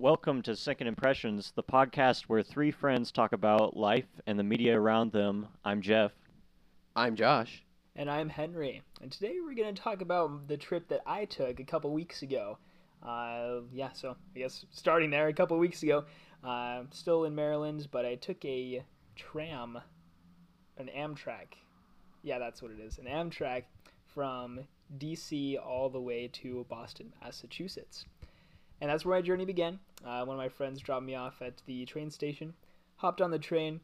Welcome to Second Impressions, the podcast where three friends talk about life and the media around them. I'm Jeff. I'm Josh. And I'm Henry. And today we're going to talk about the trip that I took a couple weeks ago. Uh, yeah, so I guess starting there a couple weeks ago. Uh, still in Maryland, but I took a tram, an Amtrak. Yeah, that's what it is. An Amtrak from DC all the way to Boston, Massachusetts. And that's where my journey began. Uh, one of my friends dropped me off at the train station, hopped on the train.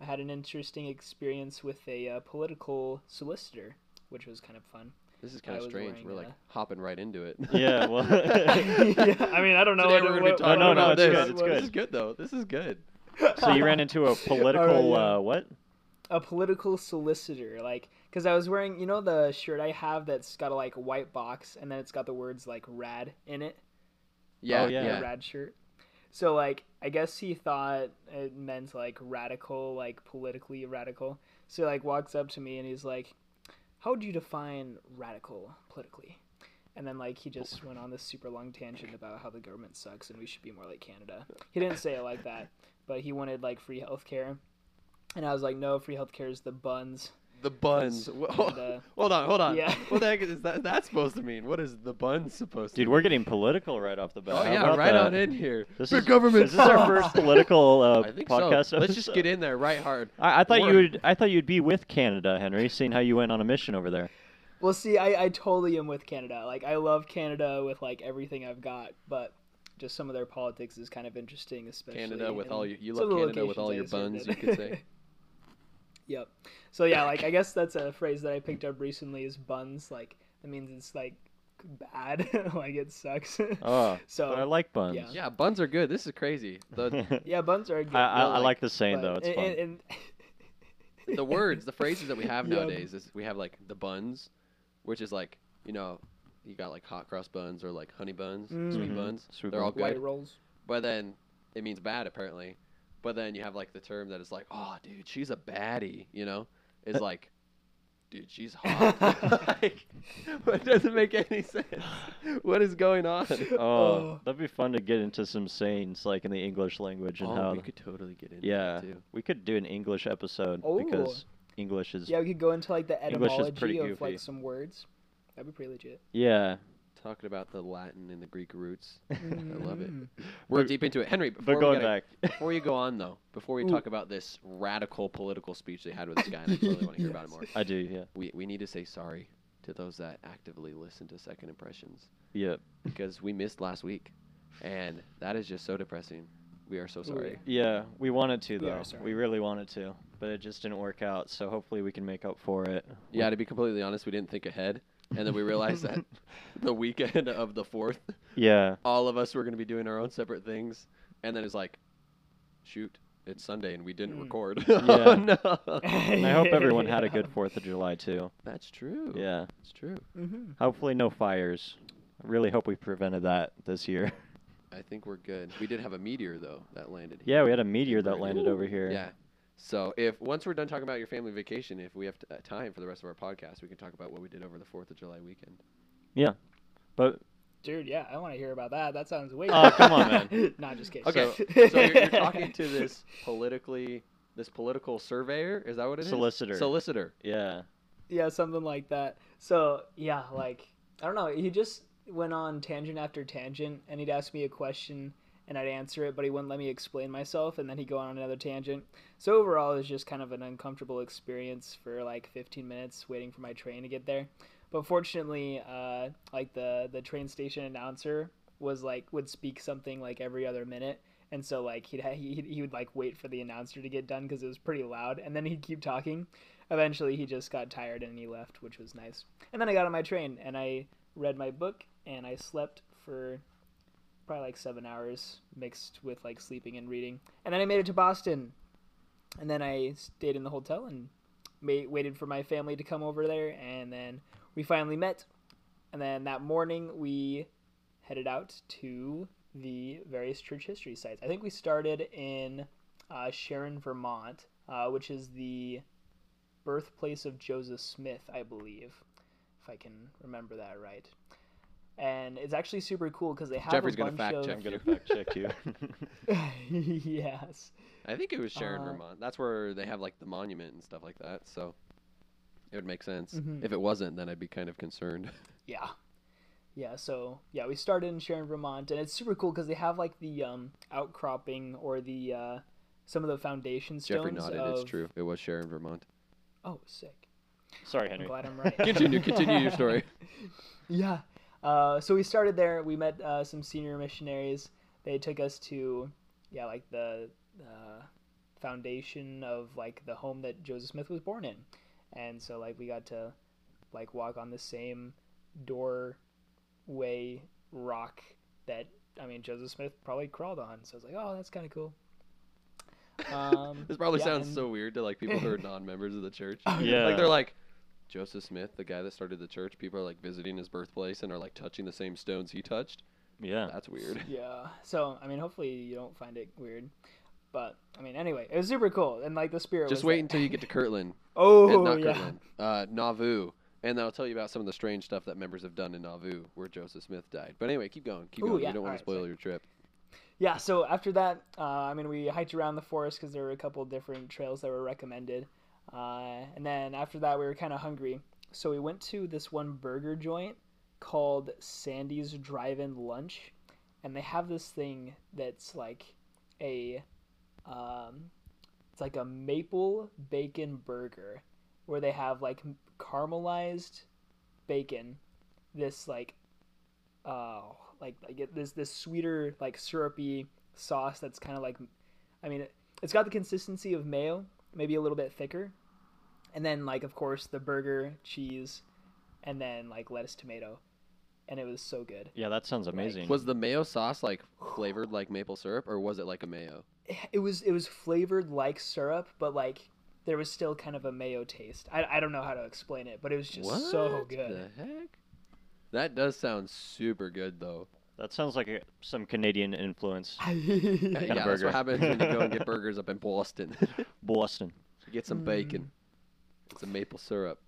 I had an interesting experience with a uh, political solicitor, which was kind of fun. This is kind of strange. wearing, We're like uh, hopping right into it. Yeah, well, yeah, I mean, I don't know. Today what, we're going to be talking no, no, about it's this. good, it's This good. is good though. This is good. so you ran into a political yeah. uh, what? a political solicitor, like, because I was wearing, you know, the shirt I have that's got a like white box and then it's got the words like "rad" in it. Yeah, Oh, yeah. yeah. rad shirt. So like, I guess he thought it meant like radical, like politically radical. So he, like walks up to me and he's like, "How would you define radical politically?" And then like he just oh. went on this super long tangent about how the government sucks and we should be more like Canada. He didn't say it like that, but he wanted like free healthcare. And I was like, "No, free healthcare is the buns." The buns. And, uh, hold on, hold on. yeah. What the heck is that? That's supposed to mean? What is the buns supposed to? Dude, we're getting political right off the bat. Oh How yeah, right that? on in here. This the is, government. Is this our first political uh, podcast? so. Let's just get in there right hard. I, I thought you would. I thought you'd be with Canada, Henry, seeing how you went on a mission over there. Well, see, I, I totally am with Canada. Like, I love Canada with like everything I've got, but just some of their politics is kind of interesting, especially Canada with in all your, you love Canada with all your buns, you could say. yep. So yeah, like I guess that's a phrase that I picked up recently is buns. Like that means it's like bad, like it sucks. Oh, So, but I like buns. yeah. Yeah, buns are good. This is crazy. The yeah, buns are good. I, I, Well, I like like- the saying but- though. It's and, fun. and- and- the words, the phrases that we have Yeah. nowadays is we have like the buns, which is like you know, you got like hot cross buns or like honey buns, sweet Mhm. buns. Sweet They're all buns. white rolls. But then it means bad apparently. But then you have like the term that is like, oh, dude, she's a baddie. You know, is like, dude, she's hot. like, it doesn't make any sense. What is going on? Oh, Oh. that'd be fun to get into some sayings like in the English language and oh, how. we could totally get into yeah, that too. we could do an English episode Oh. because English is. Yeah, we could go into like the English is etymology of goofy. like some words. That'd be pretty legit. Yeah, Talking about the Latin and the Greek roots. I love it. Mm. We're We're- deep into it, Henry. Before but we going gotta- back. Before you go on, though, before we Ooh. talk about this radical political speech they had with this guy, and I totally want to hear about it more, I do. Yeah. we, we need to say sorry to those that actively listen to Second Impressions Yeah. because we missed last week, and that is just so depressing. We are so Ooh, sorry. Yeah, we wanted to We are though. sorry. We really wanted to, but it just didn't work out. So hopefully we can make up for it. Yeah, to be completely honest, we didn't think ahead, and then we realized that the weekend of the fourth, Yeah. all of us were going to be doing our own separate things, and then it's like, shoot, it's Sunday and we didn't Mm. record. Yeah. oh no. And I hope everyone had a good Fourth of July too. That's true. Yeah. it's true. hmm Hopefully no fires. I really hope we prevented that this year. I think we're good. We did have a meteor though that landed. Yeah, we had a meteor that Right. landed over here. Yeah. So if once we're done talking about your family vacation, if we have t- uh, time for the rest of our podcast, we can talk about what we did over the Fourth of July weekend. Yeah, but Dude, yeah, I want to hear about that. That sounds way. Oh, come on, man. Not just kidding. Okay, Okay. so you're, you're talking to this politically, this political surveyor. Is that what it is? Solicitor. Solicitor. yeah. yeah, something like that. So yeah, like I don't know. He just went on tangent after tangent, and he'd ask me a question, and I'd answer it, but he wouldn't let me explain myself, and then he'd go on another tangent. So overall, it was just kind of an uncomfortable experience for like 15 minutes waiting for my train to get there. But fortunately, uh, like the the train station announcer was like would speak something like every other minute. And so like he'd ha- he he would like wait for the announcer to get done because it was pretty loud, and then he'd keep talking. Eventually, he just got tired and he left, which was nice. And then I got on my train and I read my book and I slept for probably like seven hours mixed with like sleeping and reading. And then I made it to Boston. And then I stayed in the hotel and ma- waited for my family to come over there. And then we finally met. And then that morning we headed out to the various church history sites. I think we started in uh, Sharon, Vermont, uh, which is the birthplace of Joseph Smith, I believe, if I can remember that right. And it's actually super cool because they have Jeffrey's a gonna fact of check I'm gonna fact check you. yes. I think it was Sharon, Uh, Vermont. That's where they have like the monument and stuff like that. So it would make sense. Mhm. If it wasn't, then I'd be kind of concerned. Yeah. Yeah, so yeah, we started in Sharon, Vermont, and it's super cool because they have like the um, outcropping or the uh, some of the foundation stones. Jeffrey nodded. of... It's true. It was Sharon, Vermont. Oh, sick! Sorry, I'm Henry. glad I'm right. Continue. Continue your story. yeah. Uh, so we started there. We met uh, some senior missionaries. They took us to, yeah, like the uh, foundation of like the home that Joseph Smith was born in, and so like we got to like walk on the same doorway rock that I mean Joseph Smith probably crawled on. So I was like, oh, that's kind of cool. Um, This probably yeah, sounds and- so weird to like people who are non-members of the church. Yeah. Like they're like Joseph Smith, the guy that started the church. People are like visiting his birthplace and are like touching the same stones he touched. Yeah. That's weird. Yeah. So I mean, hopefully you don't find it weird. But I mean, anyway, it was super cool, and like the spirit. Just was wait there. until you get to Kirtland. Oh and not yeah. Kirtland. Uh, Nauvoo. And I'll tell you about some of the strange stuff that members have done in Nauvoo, where Joseph Smith died. But anyway, keep going. Keep Ooh, going. yeah, You don't want alright, to spoil sorry. your trip. Yeah. So after that, uh, I mean, we hiked around the forest because there were a couple different trails that were recommended, uh, and then after that, we were kind of hungry, so we went to this one burger joint called Sandy's Drive-In Lunch, and they have this thing that's like a, um, it's like a maple bacon burger, where they have like caramelized bacon, this like, oh, like like this this sweeter like syrupy sauce that's kind of like, I mean, it, it's got the consistency of mayo, maybe a little bit thicker, and then like of course the burger cheese, and then like lettuce tomato, and it was so good. Yeah, that sounds amazing. Was the mayo sauce like flavored like maple syrup, or was it like a mayo? it was it was flavored like syrup, but like there was still kind of a mayo taste. I, I don't know how to explain it, but it was just what so good. the heck? That does sound super good, though. That sounds like a, some Canadian influence. yeah, Got a that's burger. what happens when you go and get burgers up in Boston. Boston. you get some Mm. bacon, some maple syrup.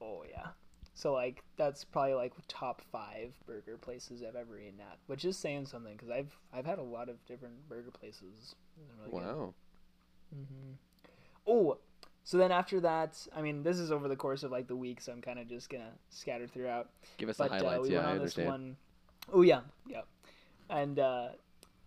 oh yeah. So like that's probably like top five burger places I've ever eaten at, which is saying something because I've I've had a lot of different burger places. They're really good. Wow. hmm Oh, so then after that, I mean, this is over the course of like the week, so I'm kind of just gonna scatter throughout. Give us But the uh, highlights. we yeah, went I on this understand. one oh yeah, yeah, and uh,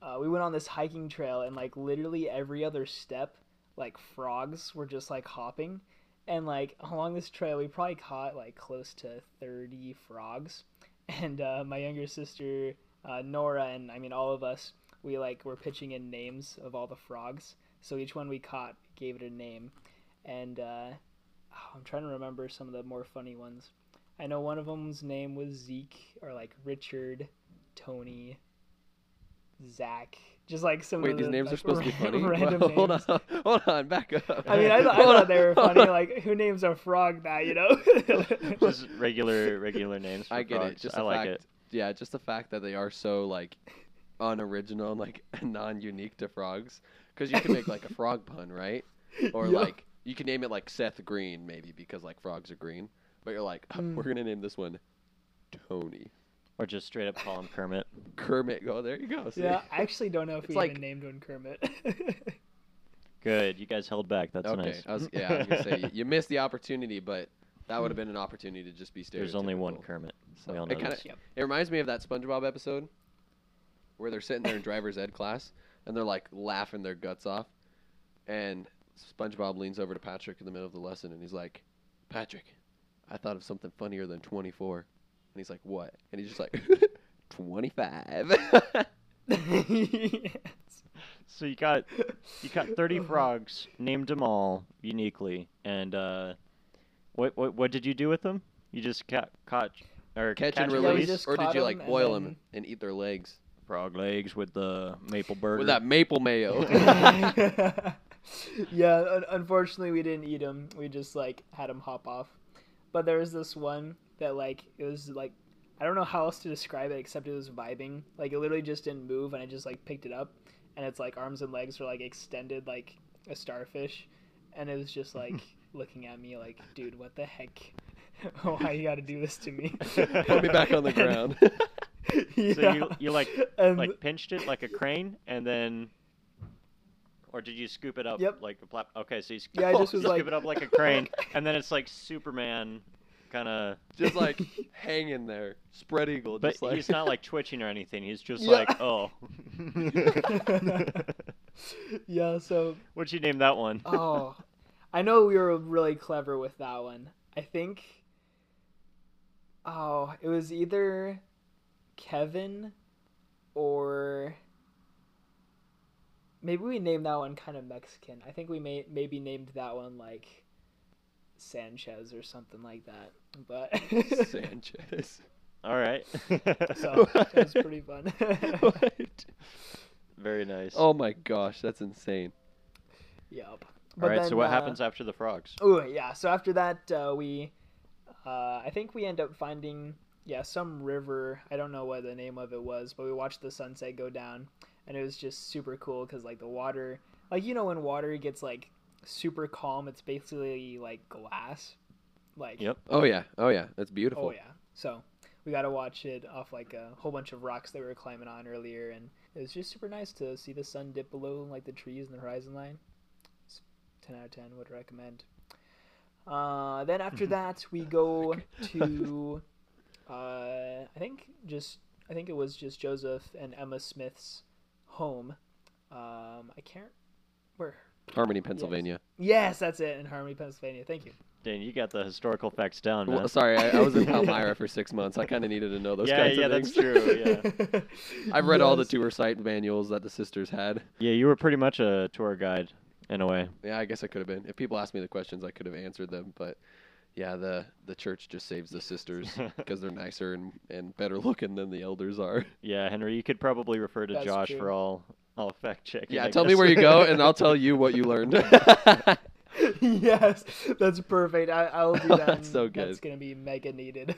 uh, we went on this hiking trail, and like literally every other step, like frogs were just like hopping, and like along this trail, we probably caught like close to thirty frogs, and uh, my younger sister uh, Nora and I mean all of us, we like were pitching in names of all the frogs. So each one we caught gave it a name, and uh, oh, I'm trying to remember some of the more funny ones. I know one of them's name was Zeke or like Richard, Tony, Zach. Just like some Wait, of these the, names like, are supposed to be funny. Random Well, hold names. on, hold on, back up. I mean, I, th- I Hold thought they were funny. Like, who names a frog that? You know? Just regular regular names. For I get frogs. it. Just I like fact, it. yeah, just the fact that they are so like unoriginal and like non-unique to frogs. Because you can make like a frog pun, right? Or Yeah. like you can name it like Seth Green, maybe because like frogs are green. But you're like, Mm. we're gonna name this one Tony Or just straight up call him Kermit. Kermit. Go there, you go. See? yeah, I actually don't know if It's we like- even named one Kermit. Good. You guys held back. That's okay. nice. I was, yeah, I was gonna say you- you missed the opportunity, but that would have been an opportunity to just be stereotypical. There's only one Kermit. So we all it kinda- Yep. It reminds me of that SpongeBob episode where they're sitting there in driver's ed class and they're like laughing their guts off, and SpongeBob leans over to Patrick in the middle of the lesson and he's like, "Patrick, I thought of something funnier than 24," and he's like, "What?" And he's just like, "25." yes. So you got you got 30 frogs, named them all uniquely, and uh, what what what did you do with them? You just caught caught or Catch and and release, just or did you like boil them then- and eat their legs frog legs with the maple burger. with that maple mayo? yeah, un- unfortunately we didn't eat them. We just like had them hop off. But there was this one that like it was like I don't know how else to describe it except it was vibing. Like it literally just didn't move and I just like picked it up and its like arms and legs were like extended like a starfish and it was just like looking at me like, dude, what the heck? Why you got to do this to me? Put me back on the ground. yeah. So you you like and like pinched it like a crane, and then, or did you scoop it up Yep. like a plat? Okay, so you, sc- Yeah, I just you was scoop it up like a crane, and then it's like Superman, kind of. Just like hanging there, spread eagle. But like he's not like twitching or anything. He's just Yeah. like, oh. yeah, so What'd you name that one? oh, I know we were really clever with that one. I think. Oh, it was either Kevin or maybe we named that one kind of Mexican. I think we may maybe named that one like Sanchez or something like that. But Sanchez. All right. so that was pretty fun. What? Very nice. Oh my gosh, that's insane. yep. All But right. then, so what uh, happens after the frogs? Oh yeah. So after that, uh, we, uh, I think we end up finding yeah some river. I don't know what the name of it was, but we watched the sunset go down, and it was just super cool because like the water, like you know when water gets like super calm, it's basically like glass. Like Yep. Oh yeah, oh yeah, that's beautiful. oh yeah. So we got to watch it off like a whole bunch of rocks that we were climbing on earlier, and it was just super nice to see the sun dip below like the trees and the horizon line. It's ten out of ten. Would recommend. Uh, then after that, we go to, uh, I think just I think it was just Joseph and Emma Smith's home. Um, I can't where. Harmony, Pennsylvania. Yes, that's it in Harmony, Pennsylvania. Thank you. Dang, you got the historical facts down, man. Well, sorry, I, I was in Palmyra for six months. I kind of needed to know those yeah, kinds yeah, of that's true. Yeah. I've read all the tour site manuals that the sisters had. yeah, you were pretty much a tour guide in a way. Yeah, I guess I could have been. If people asked me the questions, I could have answered them. But yeah, the the church just saves the sisters because they're nicer and, and better looking than the elders are. Yeah, Henry, you could probably refer to That's Josh true. for all all fact checking. Yeah, I tell me where you go, and I'll tell you what you learned. yes, that's perfect. I, I'll do that. That's so good. That's gonna be mega needed.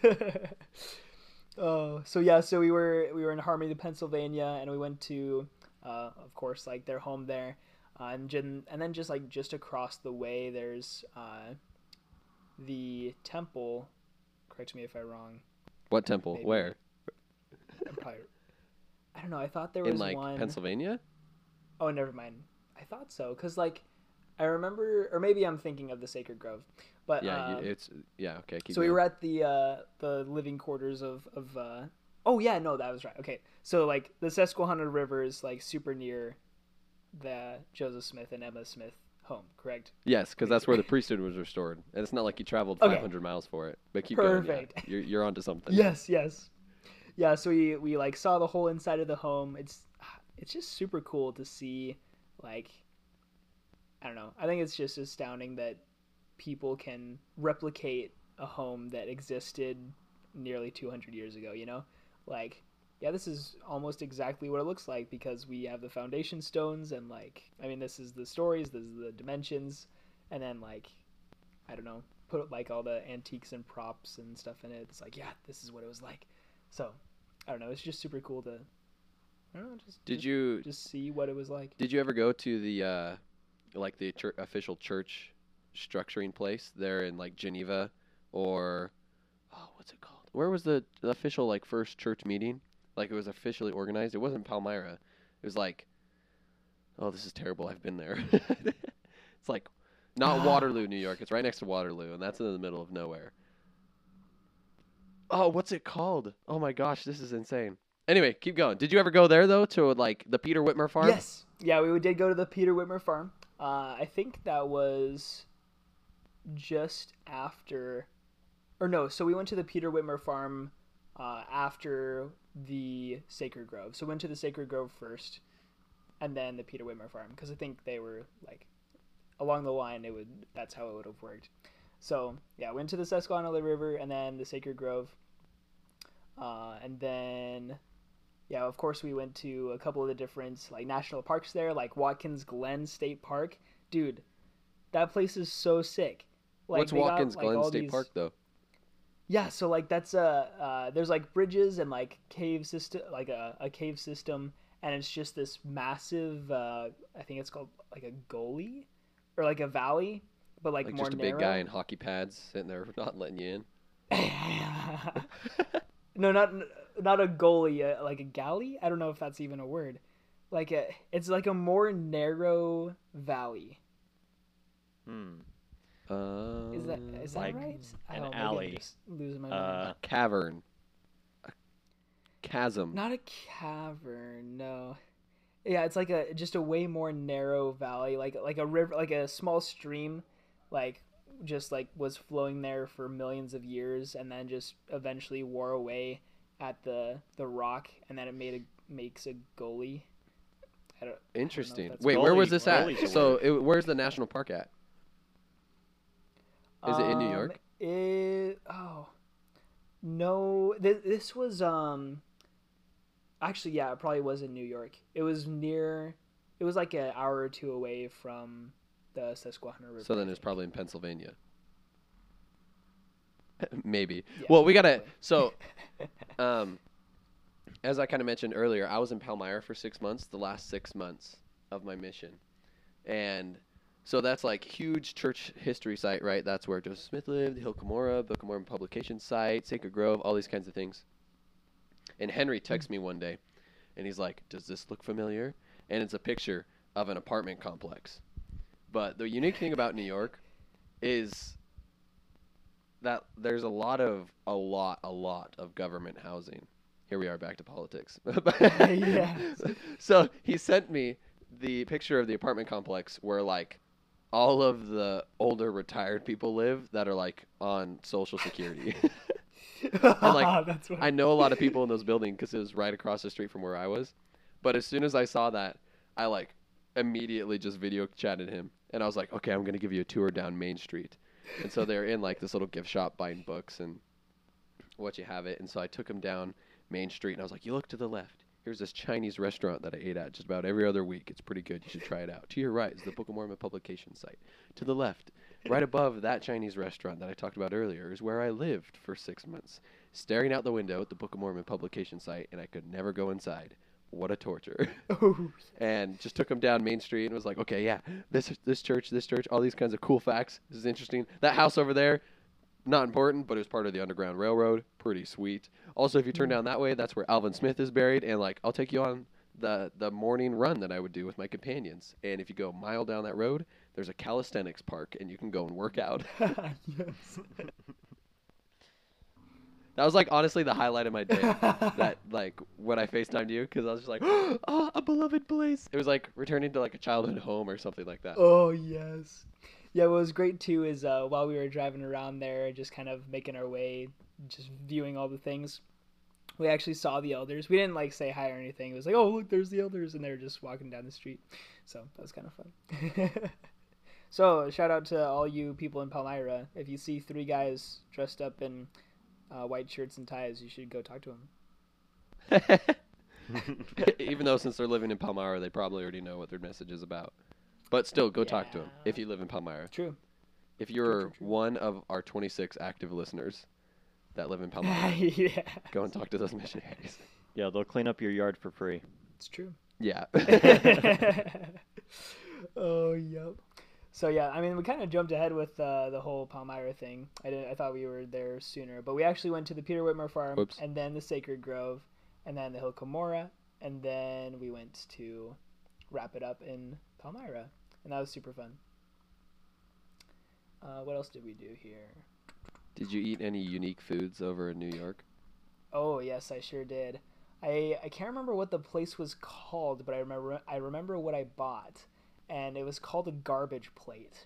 oh, so yeah, so we were we were in Harmony, Pennsylvania, and we went to, uh, of course, like their home there, uh, and jen- and then just like just across the way, there's uh, the temple. Correct me if I'm wrong. what temple? Maybe. Where? Probably. I don't know. I thought there was In like one. Pennsylvania? Oh, never mind. I thought so because like I remember, or maybe I'm thinking of the Sacred Grove, but Yeah, uh, it's yeah. Okay, keep so we were at the uh, the living quarters of of. Uh, oh yeah, no, that was right. Okay, so like the Susquehanna River is like super near the Joseph Smith and Emma Smith home, correct? Yes, because that's where the priesthood was restored, and it's not like you traveled Okay. 500 miles for it. But keep Perfect. going. Yeah. You're you're onto something. Yes, yes, yeah. So we we like saw the whole inside of the home. It's it's just super cool to see, like, I don't know. I think it's just astounding that people can replicate a home that existed nearly 200 years ago. You know, like. Yeah, this is almost exactly what it looks like because we have the foundation stones and like I mean this is the stories, this is the dimensions, and then like I don't know, put like all the antiques and props and stuff in it. It's like, yeah, this is what it was like. So, I don't know. It's just super cool to, I don't know, just Did just, you just see what it was like? did you ever go to the uh, like the chur- official church structuring place there in like Geneva or oh what's it called? Where was the, the official like first church meeting? Like it was officially organized. It wasn't Palmyra. It was like oh this is terrible. I've been there. it's like not. Waterloo, New York. It's right next to Waterloo, and that's in the middle of nowhere. Oh, what's it called? Oh my gosh, this is insane. Anyway, keep going. Did you ever go there though to like the Peter Whitmer farm? Yes. Yeah, we did go to the Peter Whitmer farm. Uh, I think that was just after, or no, so we went to the Peter Whitmer farm uh, after the Sacred Grove. So went to the Sacred Grove first, and then the Peter Whitmer farm because I think they were like along the line. It would that's how it would have worked. So yeah, went to the Susquehanna River and then the Sacred Grove, uh, and then yeah, of course we went to a couple of the different like national parks there, like Watkins Glen State Park. Dude, that place is so sick. Like, What's they got, Watkins like, Glen State these- Park though? Yeah, so like that's a uh, there's like bridges and like cave system, like a, a cave system, and it's just this massive. Uh, I think it's called like a goalie or like a valley, but like, Like more just a narrow. big guy in hockey pads sitting there not letting you in. no, not not a goalie, uh, like a galley. I don't know if that's even a word. Like a, it's like a more narrow valley. Hmm. Uh, Is that is that Like right? I an don't know, maybe I'm alley. just losing my Uh, mind. cavern? A chasm. Not a cavern, no. Yeah, it's like a just a way more narrow valley, like like a river, like a small stream, like just like was flowing there for millions of years, and then just eventually wore away at the the rock, and then it made a makes a goalie. I don't. Interesting. that's Wait, where was this at? So, it, where's the national park at? Is it in New Um, York? It oh no, this this was um. Actually, yeah, it probably was in New York. It was near. It was like an hour or two away from the Susquehanna River. So then it's probably in Pennsylvania. Maybe. Yeah, well, we gotta. So, um, as I kind of mentioned earlier, I was in Palmyra for six months, the last six months of my mission, and so that's like huge church history site, right? That's where Joseph Smith lived, Hill Cumorah, Book of Mormon publication site, Sacred Grove, all these kinds of things. And Henry texts me one day, and he's like, "Does this look familiar?" And it's a picture of an apartment complex. But the unique thing about New York is that there's a lot of a lot a lot of government housing. Here we are back to politics. Yes. So he sent me the picture of the apartment complex where like all of the older retired people live that are like on social security. like, that's what I know a lot of people in those buildings because it was right across the street from where I was. But as soon as I saw that, I like immediately just video chatted him, and I was like, "Okay, I'm gonna give you a tour down Main Street." And so they're in like this little gift shop buying books and what you have it. And so I took him down Main Street, and I was like, "You look to the left. Here's this Chinese restaurant that I ate at just about every other week. It's pretty good. You should try it out. To your right is the Book of Mormon publication site. To the left, right above that Chinese restaurant that I talked about earlier, is where I lived for six months, staring out the window at the Book of Mormon publication site, and I could never go inside. What a torture. Oh, and just took him down Main Street and was like, okay, yeah, this this church, this church, all these kinds of cool facts. This is interesting. That house over there, not important, but it was part of the Underground Railroad. Pretty sweet. Also, if you turn down that way, that's where Alvin Smith is buried. And like, I'll take you on the the morning run that I would do with my companions. And if you go a mile down that road, there's a calisthenics park, and you can go and work out. yes. That was like honestly the highlight of my day. that like when I FaceTimed you because I was just like, oh, a beloved place. It was like returning to like a childhood home or something like that. Oh yes. Yeah, what was great too is uh, while we were driving around there, just kind of making our way, just viewing all the things. We actually saw the elders. We didn't like say hi or anything. It was like, oh look, there's the elders, and they were just walking down the street. So that was kind of fun. so shout out to all you people in Palmyra. If you see three guys dressed up in uh, white shirts and ties, you should go talk to them. Even though since they're living in Palmyra, they probably already know what their message is about. But still, go talk to them if you live in Palmyra. True. If you're true, true. one of our 26 active listeners that live in Palmyra, yeah, go and talk to those missionaries. Yeah, they'll clean up your yard for free. it's true. Yeah. oh, yep. So yeah, I mean, we kind of jumped ahead with uh, the whole Palmyra thing. I didn't. I thought we were there sooner, but we actually went to the Peter Whitmer farm, Whoops. and then the Sacred Grove, and then the Hill Cumorah, and then we went to wrap it up in Palmyra, and that was super fun. Uh, what else did we do here? Did you eat any unique foods over in New York? Oh yes, I sure did. I I can't remember what the place was called, but I remember I remember what I bought, and it was called a garbage plate,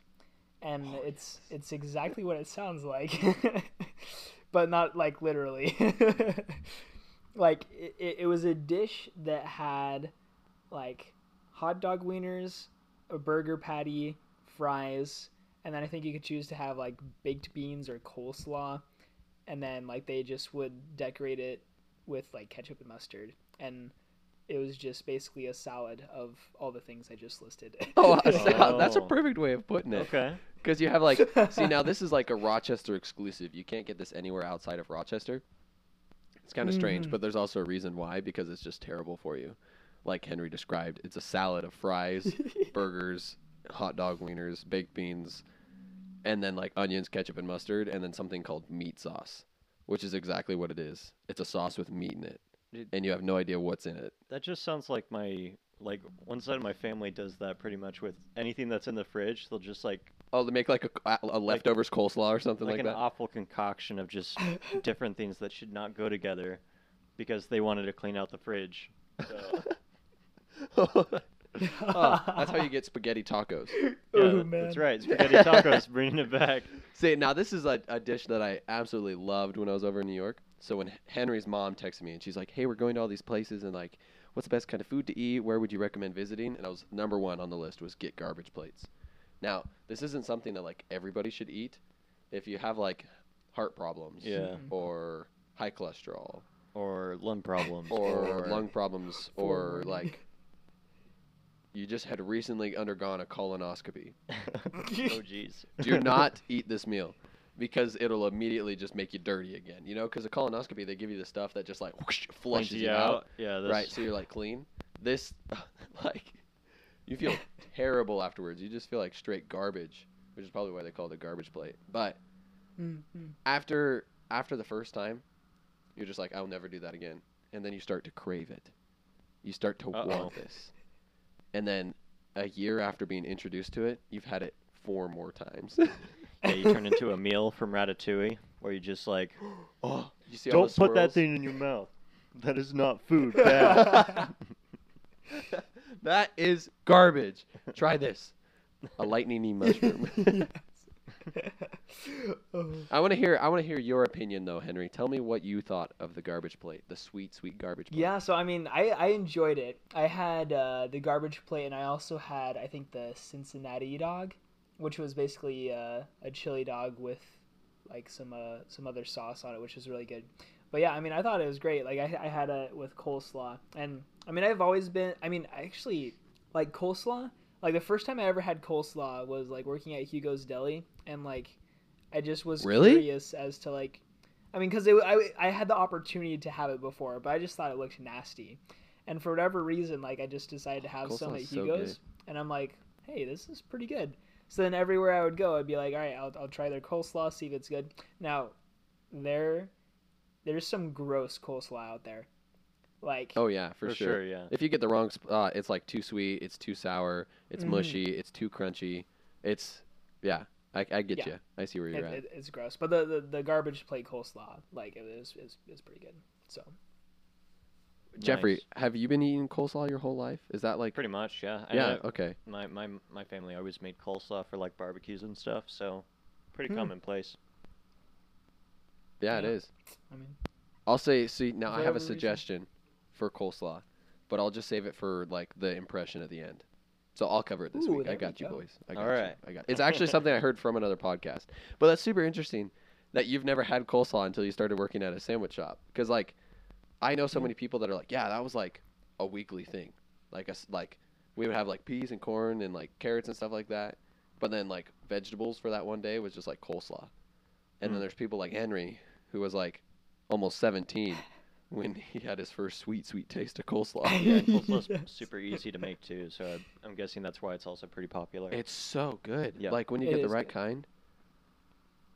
and Oh, it's it's exactly what it sounds like, but not like literally. like it, it was a dish that had like hot dog wieners, a burger patty, fries, and then I think you could choose to have like baked beans or coleslaw and then like they just would decorate it with like ketchup and mustard and it was just basically a salad of all the things I just listed. Oh, a that's a Oh. perfect way of putting it. Okay. Because you have like, see now this is like a Rochester exclusive. You can't get this anywhere outside of Rochester. It's kind of strange, Mm. but there's also a reason why because it's just terrible for you. Like Henry described, it's a salad of fries, burgers, hot dog wieners, baked beans, and then like onions, ketchup, and mustard, and then something called meat sauce, which is exactly what it is. It's a sauce with meat in it, Dude. and you have no idea what's in it. That just sounds like my like one side of my family does that pretty much with anything that's in the fridge. They'll just like Oh, they make like a, a- a leftovers coleslaw or something like, that. like, an that. awful concoction of just different things that should not go together because they wanted to clean out the fridge. So, oh, that's how you get spaghetti tacos. yeah, Oh, that- man. that's right. Spaghetti tacos, bringing it back. See, now this is a, a dish that I absolutely loved when I was over in New York. So when Henry's mom texted me and she's like, "Hey, we're going to all these places and like, what's the best kind of food to eat? Where would you recommend visiting?" And I was number one on the list was get garbage plates. Now this isn't something that like everybody should eat. If you have like heart problems, Yeah. Mm-hmm. or high cholesterol, Or lung problems. or lung problems, or like you just had recently undergone a colonoscopy. oh jeez. do not eat this meal because it'll immediately just make you dirty again. You know, because a colonoscopy they give you the stuff that just like whoosh, flushes Cleans you out, Yeah, this, right? So you're like clean. This, like, you feel terrible afterwards. You just feel like straight garbage, which is probably why they call it a garbage plate. But Mm, mm. after after the first time, you're just like, I'll never do that again, and then you start to crave it. You start to Uh-oh. want this, and then a year after being introduced to it, you've had it four more times. yeah, you turn into a meal from Ratatouille where you just like Oh, you see don't the put that thing in your mouth. That is not food. Bad. that is garbage. Try this. A lightningy mushroom. I want to hear. I want to hear your opinion, though, Henry. Tell me what you thought of the garbage plate, the sweet, sweet garbage plate. Yeah, so I mean, I, I enjoyed it. I had uh, the garbage plate, and I also had, I think, the Cincinnati dog, which was basically uh, a chili dog with like some uh, some other sauce on it, which was really good. But yeah, I mean, I thought it was great. Like I, I had it with coleslaw, and I mean, I've always been. I mean, I actually like coleslaw. Like the first time I ever had coleslaw was like working at Hugo's Deli, and like I just was Really? curious as to like I mean, because I, I had the opportunity to have it before, but I just thought it looked nasty. And for whatever reason, like I just decided to have some at is so Hugo's, and I'm like, hey, this is pretty good. So then everywhere I would go, I'd be like, all right, I'll, I'll try their coleslaw, see if it's good. Now, there, there's some gross coleslaw out there. Like, Oh yeah, for, For sure. sure, yeah. If you get the wrong spot, it's like too sweet. It's too sour. It's Mhm. mushy. It's too crunchy. It's yeah. I, I get Yeah. you. I see where you're it, at. it, it's gross. But the, the, the garbage plate coleslaw, like, it is, is, is pretty good. So, Jeffrey, Nice. have you been eating coleslaw your whole life? Is that like Pretty much, yeah. I yeah? know Okay. my, my my family always made coleslaw for like barbecues and stuff, so pretty Hmm. commonplace. Yeah, it Yeah. is. I mean, I'll say. See, now I have a Whatever reason. Suggestion for coleslaw, but I'll just save it for like the impression at the end. So I'll cover it this Ooh, week. I there we got you, go. boys. I got All you. I got. It's actually something I heard from another podcast, but that's super interesting that you've never had coleslaw until you started working at a sandwich shop. Because like, I know so Yeah. many people that are like, yeah, that was like a weekly thing. Like us, like we would have like peas and corn and like carrots and stuff like that, but then like vegetables for that one day was just like coleslaw. And then Hmm. there's people like Henry who was like almost 17 when he had his first sweet, sweet taste of coleslaw. Yeah, coleslaw's Yes. super easy to make too, so I, I'm guessing that's why it's also pretty popular. It's so good. Yeah. Like when you It get the is right good. kind.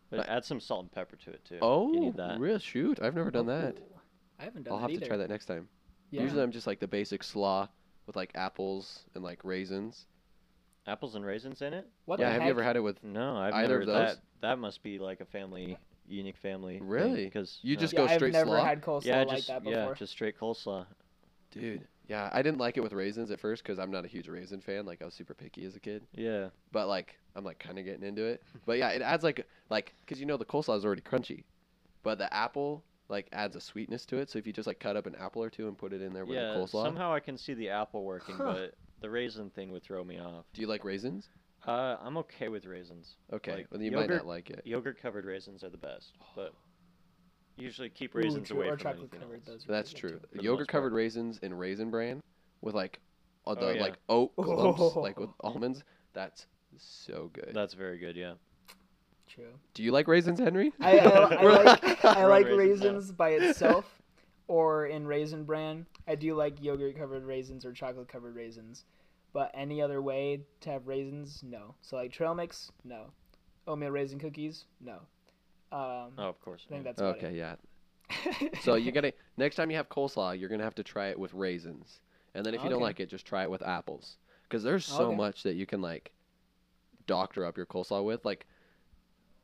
but add some salt and pepper to it too. Oh, you need that. real shoot! I've never done that. Ooh, I haven't done I'll that have either. to try that next time. Yeah. Usually I'm just like the basic slaw with like apples and like raisins. Apples and raisins in it? what yeah, the have heck? you ever had it with? No, I've Either never. of those? That that must be like a family, unique family. Really? Because You uh, just yeah, go straight. I've never slaw? had coleslaw yeah, like just that before. yeah, just straight coleslaw. Dude, yeah, I didn't like it with raisins at first because I'm not a huge raisin fan. Like I was super picky as a kid. Yeah, But like I'm like kind of getting into it. But yeah, it adds like like because you know the coleslaw is already crunchy, but the apple like adds a sweetness to it. So if you just like cut up an apple or two and put it in there with yeah. the coleslaw. Somehow I can see the apple working, Huh. but the raisin thing would throw me off. Do you like raisins? Uh, I'm okay with raisins. Okay, Like, well, you might not like it. Yogurt covered raisins are the best, but usually keep Ooh, raisins true, away or from chocolate anything covered. else. Those That's true. too. Yogurt covered part. raisins and raisin bran with like uh, the Oh, yeah. like oat clumps like with Oh. almonds. That's so good. That's very good. Yeah. True. Do you like raisins, Henry? I, I, I like I like raisins, no. raisins by itself, or in raisin bran. I do like yogurt covered raisins or chocolate covered raisins, but any other way to have raisins, no. So like trail mix, no. Oatmeal raisin cookies, no. Um, Oh, of course. I think yeah. that's about okay, yeah. So you gotta next time you have coleslaw, you're gonna have to try it with raisins, and then if you don't like it, just try it with apples. Because there's so Okay. much that you can like doctor up your coleslaw with. Like,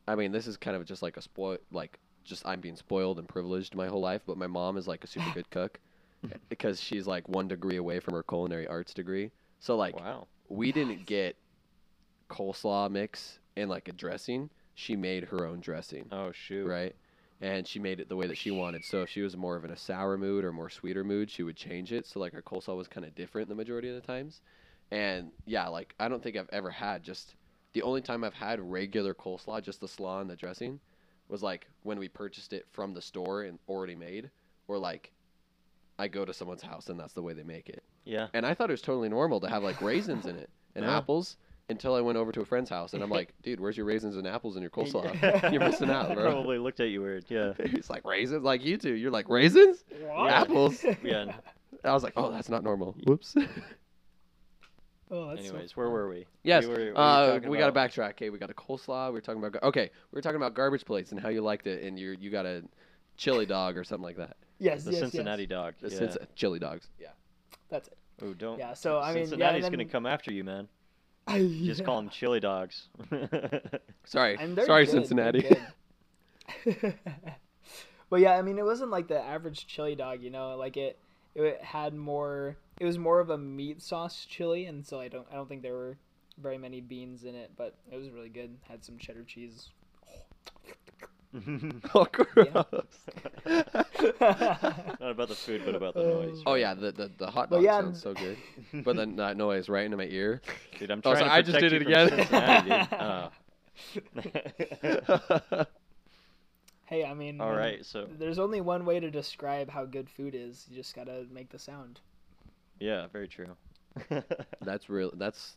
I mean, this is kind of just like a spoil, like just I'm being spoiled and privileged my whole life. But my mom is like a super good cook because she's like one degree away from her culinary arts degree. So like Wow. we didn't get coleslaw mix and like a dressing. She made her own dressing Oh shoot. right? And she made it the way that she wanted. So if she was more of in a sour mood or more sweeter mood, she would change it. So like her coleslaw was kind of different the majority of the times. And yeah, like I don't think I've ever had just the only time I've had regular coleslaw, just the slaw and the dressing, was like when we purchased it from the store and already made, or like I go to someone's house and that's the way they make it. Yeah. And I thought it was totally normal to have like raisins in it and Yeah. apples until I went over to a friend's house and I'm like, dude, where's your raisins and apples in your coleslaw? You're missing out, bro. Probably looked at you weird. Yeah. He's like raisins, like you two. You're like raisins. What? Apples. Yeah. I was like, oh, that's not normal. Whoops. Oh, that's so Anyways, where were we? yes, We were, we were uh, talking we got to about- backtrack. Okay, we got a coleslaw. We were talking about. gar- Okay, we were talking about garbage plates and how you liked it, and you you got a chili dog or something like that. Yes, the yes, Cincinnati yes. dog. The Yeah. Cinci- chili dogs. Yeah. That's it. Oh, don't. Yeah. So I mean, yeah, Cincinnati's and gonna come after you, man. yeah. Just call them chili dogs. Sorry. Sorry, good, Cincinnati. but yeah, I mean, it wasn't like the average chili dog, you know. Like it, it had more. It was more of a meat sauce chili, and so I don't. I don't think there were very many beans in it, but it was really good. Had some cheddar cheese. oh, Oh, gross. Not about the food, but about the uh, noise. oh yeah, the the, the hot But dog yeah, sounds so good, but then that noise right into my ear. Dude, I'm Oh, trying so to I just protect did you it from again. Cincinnati, dude. Oh. hey, I mean, All right, so There's only one way to describe how good food is. You just gotta make the sound. yeah, very true. That's real. That's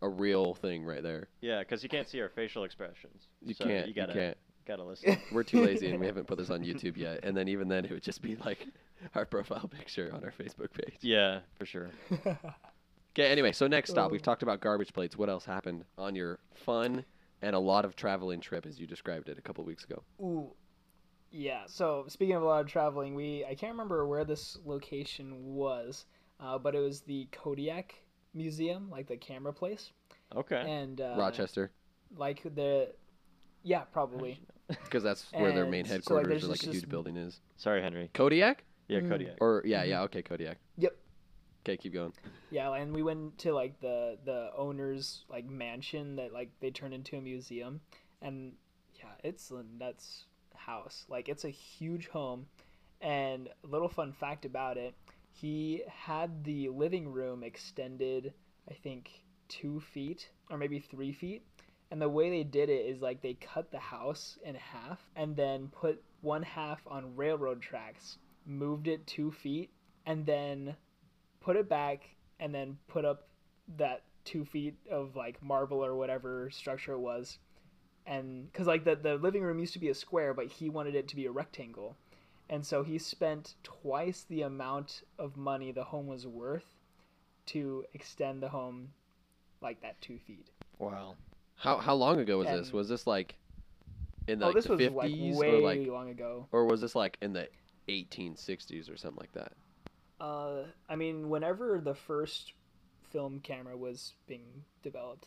a real thing right there. yeah, because you can't see our facial expressions. You so can't. You gotta you can't. Gotta listen. We're too lazy and we haven't put this on YouTube yet. And then even then, it would just be like our profile picture on our Facebook page. Yeah, for sure. Okay. Anyway, so next stop, we've Oh. talked about garbage plates. What else happened on your fun and a lot of traveling trip, as you described it a couple weeks ago? Ooh. Yeah, so speaking of a lot of traveling, we I can't remember where this location was, uh, but it was the Kodiak Museum, like the camera place, Okay. and uh, Rochester, like the, yeah, probably. because that's where their main and so, like, headquarters there's or like just a huge this- building is. Sorry, Henry. Kodiak? Yeah, Mm. Kodiak. Or yeah, yeah. Okay, Kodiak. Yep. Okay, keep going. Yeah, and we went to like the the owner's like mansion that like they turned into a museum, and yeah, it's a nuts house. Like it's a huge home, and a little fun fact about it, he had the living room extended, I think two feet or maybe three feet. And the way they did it is like they cut the house in half and then put one half on railroad tracks, moved it two feet, and then put it back and then put up that two feet of like marble or whatever structure it was. And because like the, the living room used to be a square but he wanted it to be a rectangle. And so he spent twice the amount of money the home was worth to extend the home like that two feet. Wow. How how long ago was this? Was this like in the, oh like, this the was like 50s way or like long ago or was this like in the 1860s or something like that? uh i mean whenever the first film camera was being developed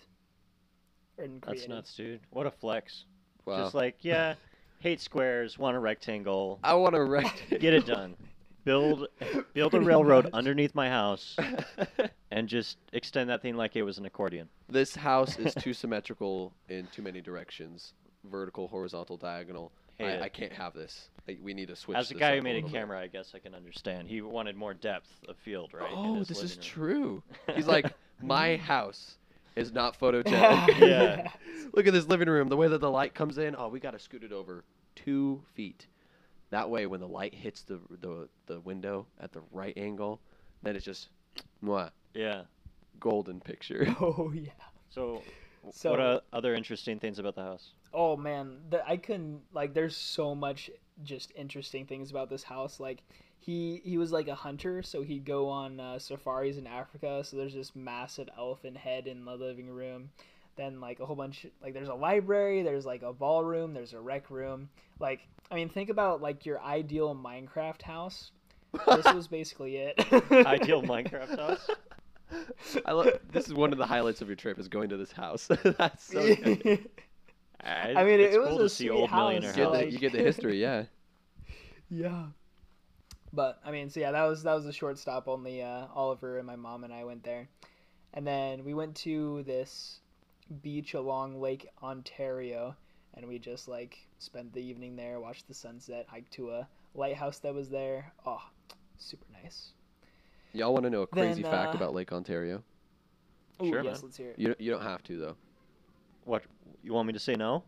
and created That's nuts, dude. What a flex. Wow. Just like, yeah, hate squares, want a rectangle. I want to wreck Get it done. Build build a railroad underneath my house and just extend that thing like it was an accordion. this house is too symmetrical in too many directions. Vertical, horizontal, diagonal. I. Uh, I can't have this. Like, we need to switch. As a this guy up who made a little bit. camera, I guess I can understand. He wanted more depth of field, right? Oh, this is living true. He's like, my house is not photogenic. Yeah. Look at this living room. The way that the light comes in. Oh, we got to scoot it over two feet. That way, when the light hits the the the window at the right angle, then it's just, mwah, yeah. golden picture. oh yeah So, w So- what are other interesting things about the house? Oh man, the, I couldn't like. There's so much just interesting things about this house. Like he he was like a hunter, so he'd go on uh, safaris in Africa. So there's this massive elephant head in the living room. then like a whole bunch like there's a library, there's like a ballroom, there's a rec room. Like I mean, think about like your ideal Minecraft house. This was basically it. Ideal Minecraft house. I love. This is one of the highlights of your trip is going to this house. That's so good. I mean, it was cool a to see old house, millionaire You get, the, like- you get the history, yeah. Yeah. But I mean, so yeah, that was that was a short stop. Only uh, Oliver and my mom and I went there, and then we went to this beach along Lake Ontario, and we just like spent the evening there, watched the sunset, hiked to a lighthouse that was there. Oh, super nice. Y'all want to know a crazy Then, fact uh, about Lake Ontario? Ooh, Sure, yes, man. let's hear it. You don't- you don't have to though. What you want me to say? No.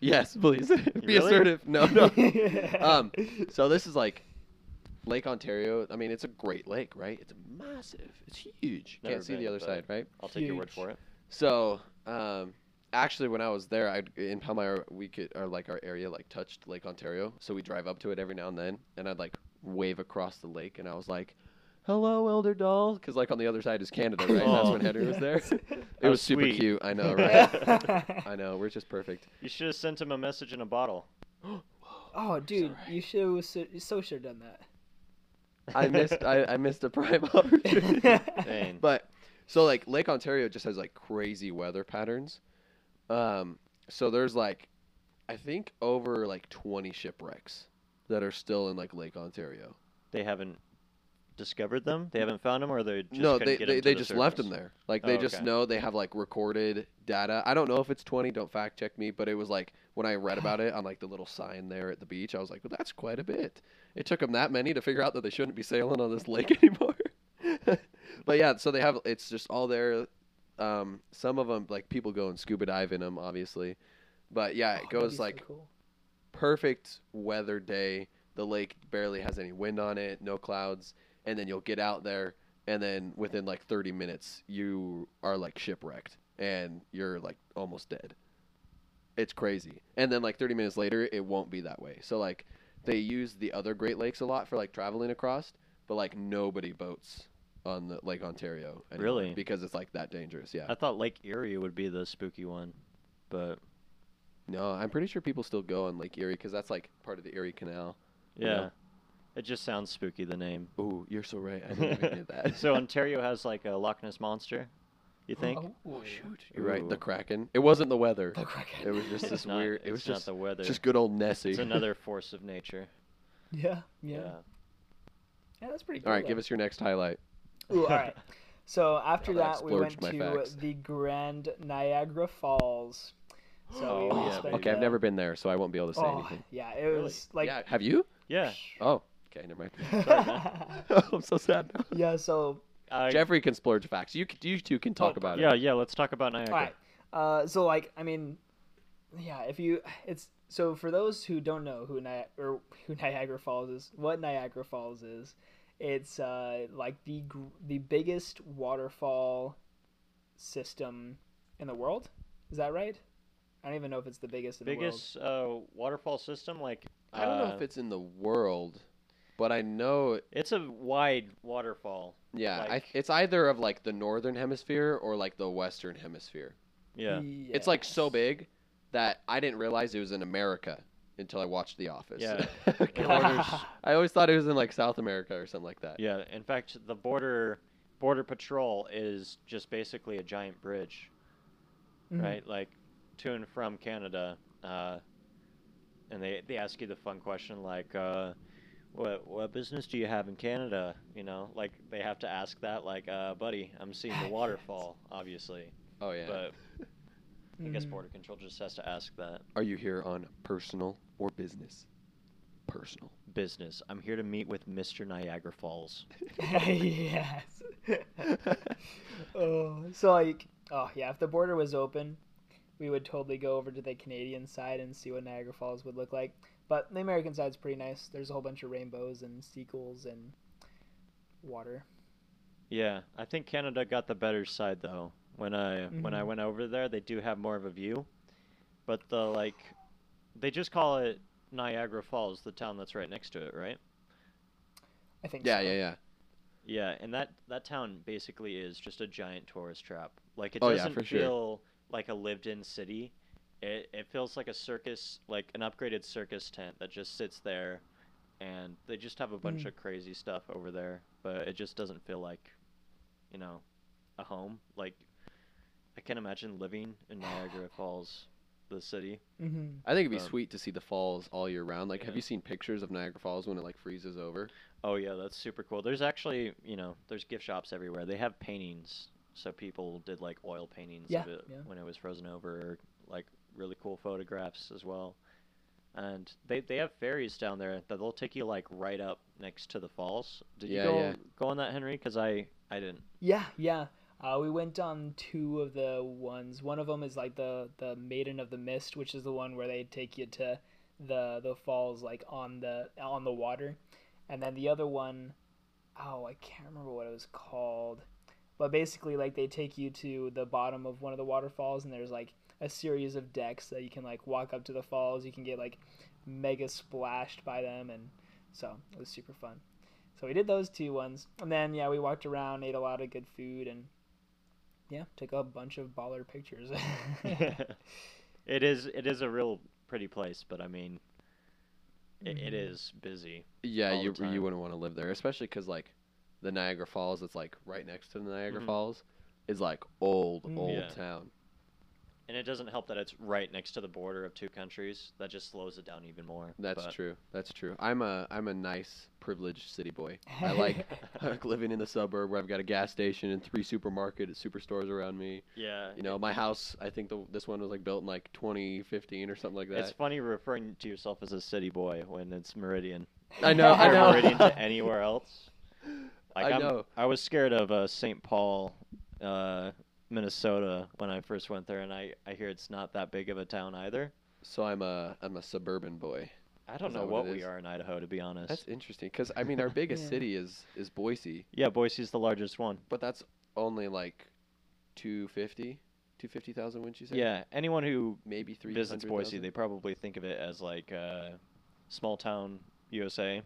Yes, please. Be Really? assertive. No, no. um, so this is like Lake Ontario. I mean, it's a great lake, right? It's massive. It's huge. Never Can't see the other side, right? I'll take your word for it. So, um, actually, when I was there, I in Palmyra, we could or like our area like touched Lake Ontario, so we drive up to it every now and then, and I'd like wave across the lake, and I was like, "Hello, Elder Doll," because like on the other side is Canada, right? And That's Oh. when Henry was there. It How was super sweet. cute. I know, right? I know. We're just perfect. You should have sent him a message in a bottle. oh, dude, Sorry. you should have so, so should have done that. I missed. I, I missed a prime opportunity. But so like Lake Ontario just has like crazy weather patterns. Um, so there's like, I think over like 20 shipwrecks that are still in like Lake Ontario. They haven't discovered them. They haven't found them, or they just no, they they, they the just left them there. Like they Oh, just okay. know they have like recorded data. I don't know if it's 20. Don't fact check me, but it was like when I read about it on like the little sign there at the beach, I was like, well, that's quite a bit. It took them that many to figure out that they shouldn't be sailing on this lake anymore. but yeah, so they have it's just all there. Um, some of them like people go and scuba dive in them, obviously. But yeah, Oh, it that'd goes be so like cool. perfect weather day. The lake barely has any wind on it, no clouds, and then you'll get out there, and then within like 30 minutes, you are like shipwrecked and you're like almost dead. It's crazy. And then like 30 minutes later, it won't be that way. So like they use the other Great Lakes a lot for like traveling across, but like nobody boats on the Lake Ontario anymore Really? because it's like that dangerous. Yeah. I thought Lake Erie would be the spooky one, but No, I'm pretty sure people still go on Lake Erie because that's like part of the Erie Canal. yeah, Yeah. it just sounds spooky. The name. Ooh, you're so right. I didn't even get that. so Ontario has like a Loch Ness monster. You oh, think? Oh, shoot, you're right. The Kraken. It wasn't the weather. The Kraken. It was just this It's not, weird. It it's was not just the weather. just good old Nessie. It's another force of nature. Yeah, yeah, Yeah. yeah. that's pretty cool. all right, though. give us your next highlight. Ooh, all right. So after Now that that, we went to facts. the Grand Niagara Falls. So we Oh, yeah, spent, okay, I've never been there, so I won't be able to say oh, anything. yeah, it Really? was like yeah, have you? Yeah. Oh, okay, never mind. Sorry. I'm so sad now. yeah. So Uh, Jeffrey can splurge facts. You you two can talk Oh, about yeah, it. Yeah, yeah. Let's talk about Niagara. all right. Uh, so like I mean, yeah. If you, it's so for those who don't know who Ni- or who Niagara Falls is, what Niagara Falls is, it's uh like the the biggest waterfall system in the world. Is that right? I don't even know if it's the biggest in Biggest uh, waterfall system, like I don't know uh, if it's in the world, but I know. it's a wide waterfall. Yeah, I, it's either of like the northern hemisphere or like the western hemisphere. Yeah. world. It's like so big that I didn't realize it was in America until I watched The Office. Yeah. I always thought it was in like South America or something like that. Yeah. In fact, the border border patrol is just basically a giant bridge, Mhm. right? Like to and from Canada. Uh, and they they ask you the fun question like, uh, what what business do you have in Canada? You know, like they have to ask that. Like, uh, buddy, I'm seeing the waterfall, obviously, Oh yeah. but I guess Mhm. border control just has to ask that. Are you here on personal or business? Personal. Business. I'm here to meet with Mr. Niagara Falls. yes. oh, so like, oh yeah, if the border was open, we would totally go over to the Canadian side and see what Niagara Falls would look like. But the American side's pretty nice. There's a whole bunch of rainbows and seagulls and water. Yeah, I think Canada got the better side though. When I when I Mhm. went over there, they do have more of a view, but the like, they just call it Niagara Falls, the town that's right next to it, right? I think. Yeah, so. yeah, yeah. Yeah, and that that town basically is just a giant tourist trap. Like it Oh, doesn't for sure. feel like a lived-in city. It it feels like a circus, like an upgraded circus tent that just sits there, and they just have a bunch Mm. of crazy stuff over there. But it just doesn't feel like, you know, a home. Like I can't imagine living in Niagara Falls, the city. hmm I think it'd be Um, sweet to see the falls all year round. Like, have you seen pictures of Niagara Falls when it like freezes over? Oh yeah, that's super cool. There's actually, you know, there's gift shops everywhere. They have paintings, so people did like oil paintings Yeah, of it yeah. when it was frozen over, or like really cool photographs as well. And they they have ferries down there that they'll take you like right up next to the falls. Did Yeah, you go yeah. go on that, Henry? Because I I didn't. Yeah, yeah. Uh, we went on two of the ones. One of them is like the the Maiden of the Mist, which is the one where they take you to the the falls like on the on the water, and then the other one, oh, I can't remember what it was called, but basically like they take you to the bottom of one of the waterfalls, and there's like a series of decks that you can like walk up to the falls. You can get like mega splashed by them, and so it was super fun. So we did those two ones, and then yeah, we walked around, ate a lot of good food, and yeah, took a bunch of baller pictures. it is it is a real pretty place, but I mean, it, it Mhm. busy. Yeah, all the you time. you wouldn't want to live there, especially because like the Niagara Falls, it's like right next to the Niagara Mhm. Falls, is like old old Yeah. town. And it doesn't help that it's right next to the border of two countries. That just slows it down even more. That's but- true. That's true. I'm a I'm a nice privileged city boy. I like I like living in the suburb where I've got a gas station and three supermarket superstores around me. Yeah. You know, my house. I think the this one was like built in like 2015 or something like that. It's funny referring to yourself as a city boy when it's Meridian. I know. I know. Meridian to anywhere else. Like, I I'm- know. I was scared of uh, St. Paul, uh, Minnesota when I first went there, and I, I hear it's not that big of a town either. So I'm a I'm a suburban boy. I don't Is know what what we is? are in Idaho, to be honest. That's interesting because I mean our biggest Yeah. city is is Boise, yeah, Boise's the largest one. but that's only like 250, 250,000. Wouldn't you say? Yeah, anyone who maybe three. visits Boise, they probably think of it as like uh, small town USA.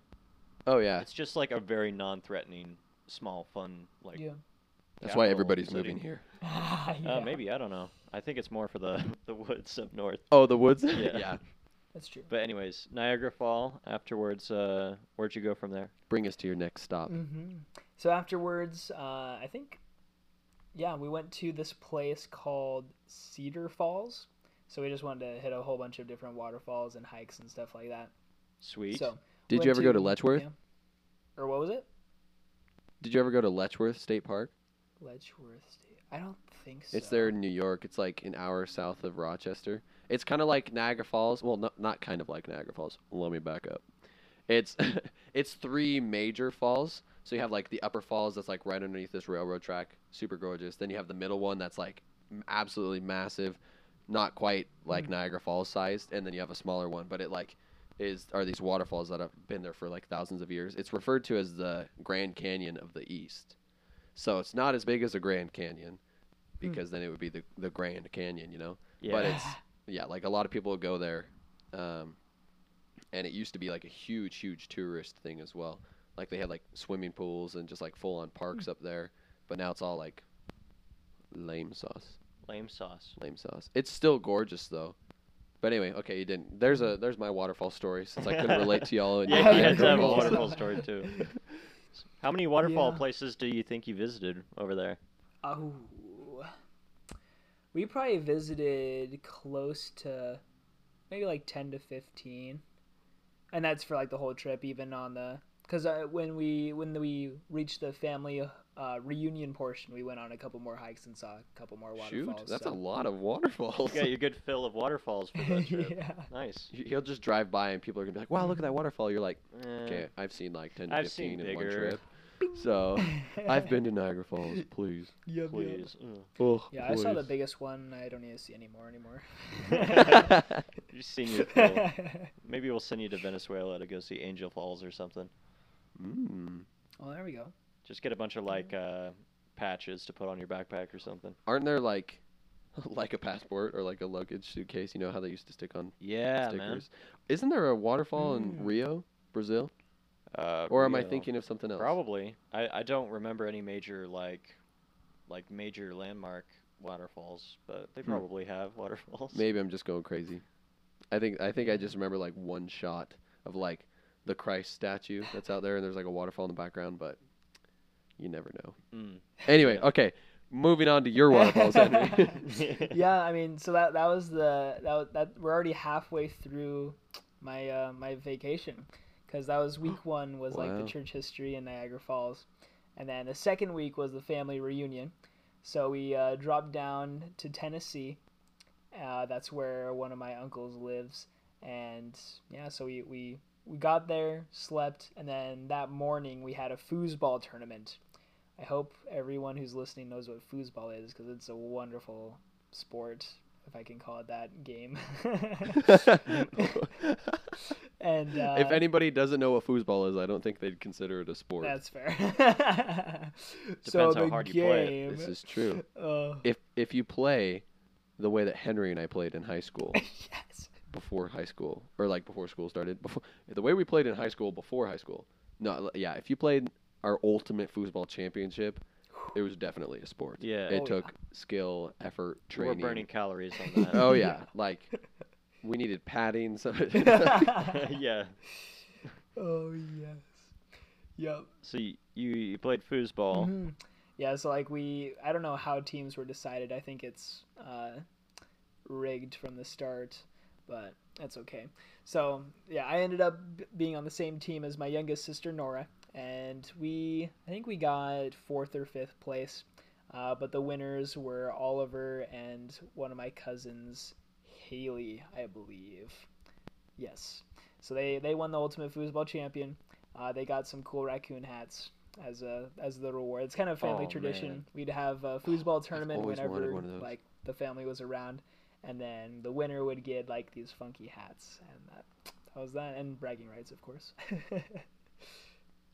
Oh yeah, It's just like a very non-threatening, small, fun like. yeah. That's why everybody's city. moving here. Uh, Yeah, maybe I don't know. I think it's more for the the woods up north. Oh, the woods. Yeah. yeah. That's true. But anyways, Niagara Fall. Afterwards, uh, where'd you go from there? Bring us to your next stop. hmm So afterwards, uh, I think, yeah, we went to this place called Cedar Falls. So we just wanted to hit a whole bunch of different waterfalls and hikes and stuff like that. Sweet. So Did you ever go to Letchworth? yeah. Or what was it? Did you ever go to Letchworth State Park? Letchworth State. I don't think so. It's there in New York. It's like an hour south of Rochester. It's kind of like Niagara Falls. Well, not not kind of like Niagara Falls. Let me back up. It's it's three major falls. So you have like the upper falls that's like right underneath this railroad track, super gorgeous. Then you have the middle one that's like absolutely massive, not quite like Mm. Niagara Falls sized, and then you have a smaller one, but it like is are these waterfalls that have been there for like thousands of years. It's referred to as the Grand Canyon of the East. So it's not as big as the Grand Canyon because then it would be the the Grand Canyon, you know. yeah. But it's yeah, like a lot of people would go there, um, and it used to be like a huge, huge tourist thing as well. Like they had like swimming pools and just like full on parks up there. But now it's all like lame sauce, lame sauce. lame sauce. It's still gorgeous though. But anyway, okay, you didn't. There's a there's my waterfall story since I couldn't relate to y'all. And Yeah, Yeah, you had to have a waterfall story too. How many waterfall Yeah. places do you think you visited over there? Oh, we probably visited close to maybe like ten to fifteen, and that's for like the whole trip, even on the because uh, when we when we reached the family uh, reunion portion, we went on a couple more hikes and saw a couple more waterfalls. Shoot, waterfalls. that's so. a lot of waterfalls. You got your good fill of waterfalls for that trip. yeah. Nice. You- He'll just drive by and people are gonna be like, "Wow, look at that waterfall." You're like, Eh, "Okay, I've seen like ten to I've fifteen seen in one trip." So I've been to Niagara Falls. Please, Yep, yep. please. Ugh. oh, Yeah, I saw the biggest one. I don't need to see any more anymore. You've seen your fill. Maybe we'll send you to Venezuela to go see Angel Falls or something. mm. oh, there we go. Just get a bunch of like uh, patches to put on your backpack or something. Aren't there like, like a passport or like a luggage suitcase? You know how they used to stick on Yeah, stickers. Isn't there a waterfall in Mm. Rio, Brazil? Uh, Or am I thinking of something else? Probably. I, I don't remember any major like like major landmark waterfalls, but they Hmm. probably have waterfalls. Maybe I'm just going crazy. I think I think I just remember like one shot of like the Christ statue that's out there, and there's like a waterfall in the background, but you never know. Mm. Anyway, Yeah. okay, moving on to your waterfalls, Henry. yeah, I mean, so that that was the that was, that we're already halfway through my uh, my vacation because that was week one was like the church history in Niagara Falls, and then the second week was the family reunion. So we uh, dropped down to Tennessee. Uh, that's where one of my uncles lives, and yeah, so we we we got there, slept, and then that morning we had a foosball tournament. I hope everyone who's listening knows what foosball is because it's a wonderful sport, if I can call it that game. and uh, if anybody doesn't know what foosball is, I don't think they'd consider it a sport. that's fair. Depends so how hard you play it. This is true. uh, If if you play the way that Henry and I played in high school, yes. before high school or like before school started, before the way we played in high school before high school. No, yeah, if you played our ultimate foosball championship, it was definitely a sport. Yeah. It Oh, took skill, effort, You were training. burning calories on that. Oh yeah, like we needed padding. So yeah. oh yes. Yep. So you you, you played foosball. Mhm. Yeah, so like we, I don't know how teams were decided. I think it's uh, rigged from the start, but that's okay. So yeah, I ended up b- being on the same team as my youngest sister Nora, and we, I think we got fourth or fifth place. Uh, but the winners were Oliver and one of my cousins, Haley, I believe. Yes. So they, they won the Ultimate Foosball Champion. Uh, they got some cool raccoon hats as a as the reward. It's kind of a family Oh, tradition. man. We'd have a foosball tournament whenever one of those. like the family was around, and then the winner would get like these funky hats, and that that was that, and bragging rights, of course.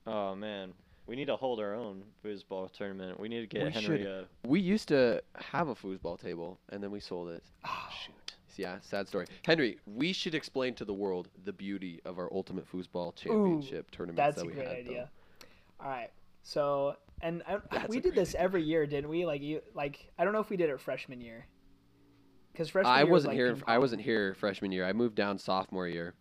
Oh man, we need to hold our own foosball tournament. We need to get We Henry should. a. we used to have a foosball table and then we sold it. Ah. oh, Shoot. Yeah, sad story. Henry, we should explain to the world the beauty of our ultimate foosball championship tournaments that's that a great had. idea. All right, so and I, we did great this every year, didn't we? Like you, like I don't know if we did it freshman year, because freshman I year was, wasn't like, here. ping I wasn't here freshman year. I moved down sophomore year,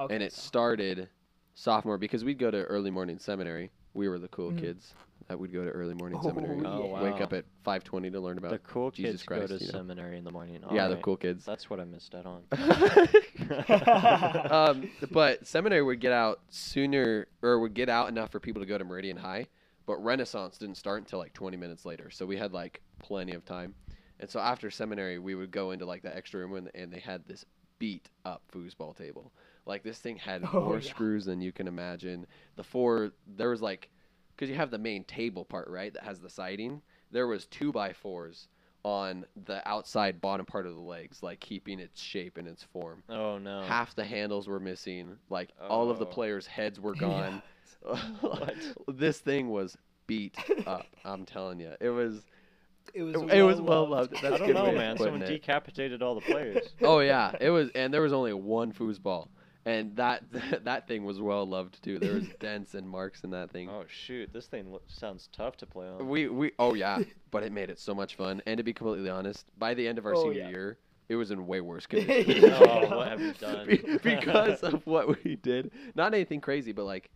Okay, and it so- started sophomore because we'd go to early morning seminary. We were the cool Mhm. kids that would go to early morning Oh, seminary. Oh, yeah. Wake up at 5:20 to learn The about. cool Jesus kids go Christ, to you know. seminary in the morning. yeah, the cool kids. That's what I missed out on. um, but seminary would get out sooner, or would get out enough for people to go to Meridian High. But Renaissance didn't start until like 20 minutes later, so we had like plenty of time. And so after seminary, we would go into like the extra room, and, and they had this beat up foosball table. Like this thing had Oh, more yeah. screws than you can imagine. The four there was like, because you have the main table part right that has the siding. There was two by fours on the outside bottom part of the legs, like keeping its shape and its form oh no. half the handles were missing. Like all of the Oh. players' heads were gone. What? this thing was beat up. I'm telling you, it was. it was It, was well loved. loved. I That's a don't good know, man. Someone it. decapitated all the players. Oh yeah, it was, and there was only one foosball, and that that thing was well loved too. There was dents and marks in that thing. Oh shoot, this thing lo- sounds tough to play on. We we oh yeah, but it made it so much fun. And to be completely honest, by the end of our Oh, senior yeah. year, it was in way worse condition. Oh, what have you done? Be- because of what we did. Not anything crazy, but like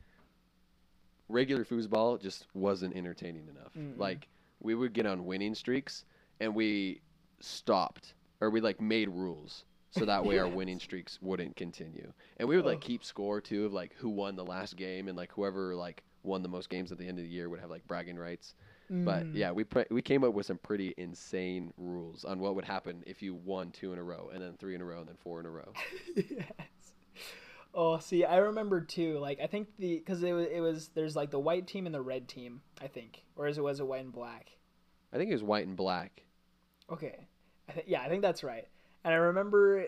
regular foosball just wasn't entertaining enough. Mm-mm. Like we would get on winning streaks and we stopped or we like made rules so that way our winning streaks wouldn't continue. And we would like Oh. keep score too of like who won the last game and like whoever like won the most games at the end of the year would have like bragging rights. But Mm. yeah, we pre- we came up with some pretty insane rules on what would happen if you won two in a row and then three in a row and then four in a row. yes. Oh, see, I remember too. Like, I think the because it was it was there's like the white team and the red team. I think, or is it was it white and black? I think it was white and black. Okay, I th- yeah, I think that's right. And I remember,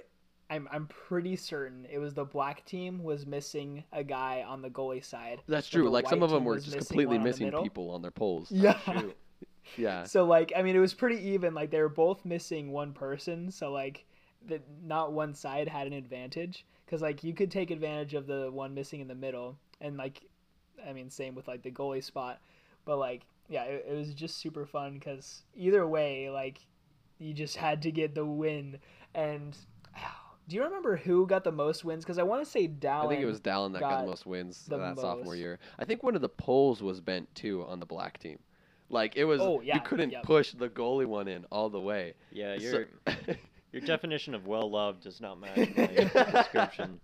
I'm I'm pretty certain it was the black team was missing a guy on the goalie side. That's true. Like some of them were just missing completely one on the missing people on their poles. Yeah. Yeah. So like, I mean, it was pretty even. Like they were both missing one person. So like, that not one side had an advantage because like you could take advantage of the one missing in the middle, and like, I mean, same with like the goalie spot. But like, yeah, it, it was just super fun because either way, like, you just had to get the win. And oh, do you remember who got the most wins? Because I want to say Dallin. I think it was Dallin that got, got the most wins the that sophomore year. I think one of the poles was bent too on the black team. Like it was, Oh, yeah, you couldn't yep. push the goalie one in all the way. Yeah, So- your your definition of well loved does not match my description.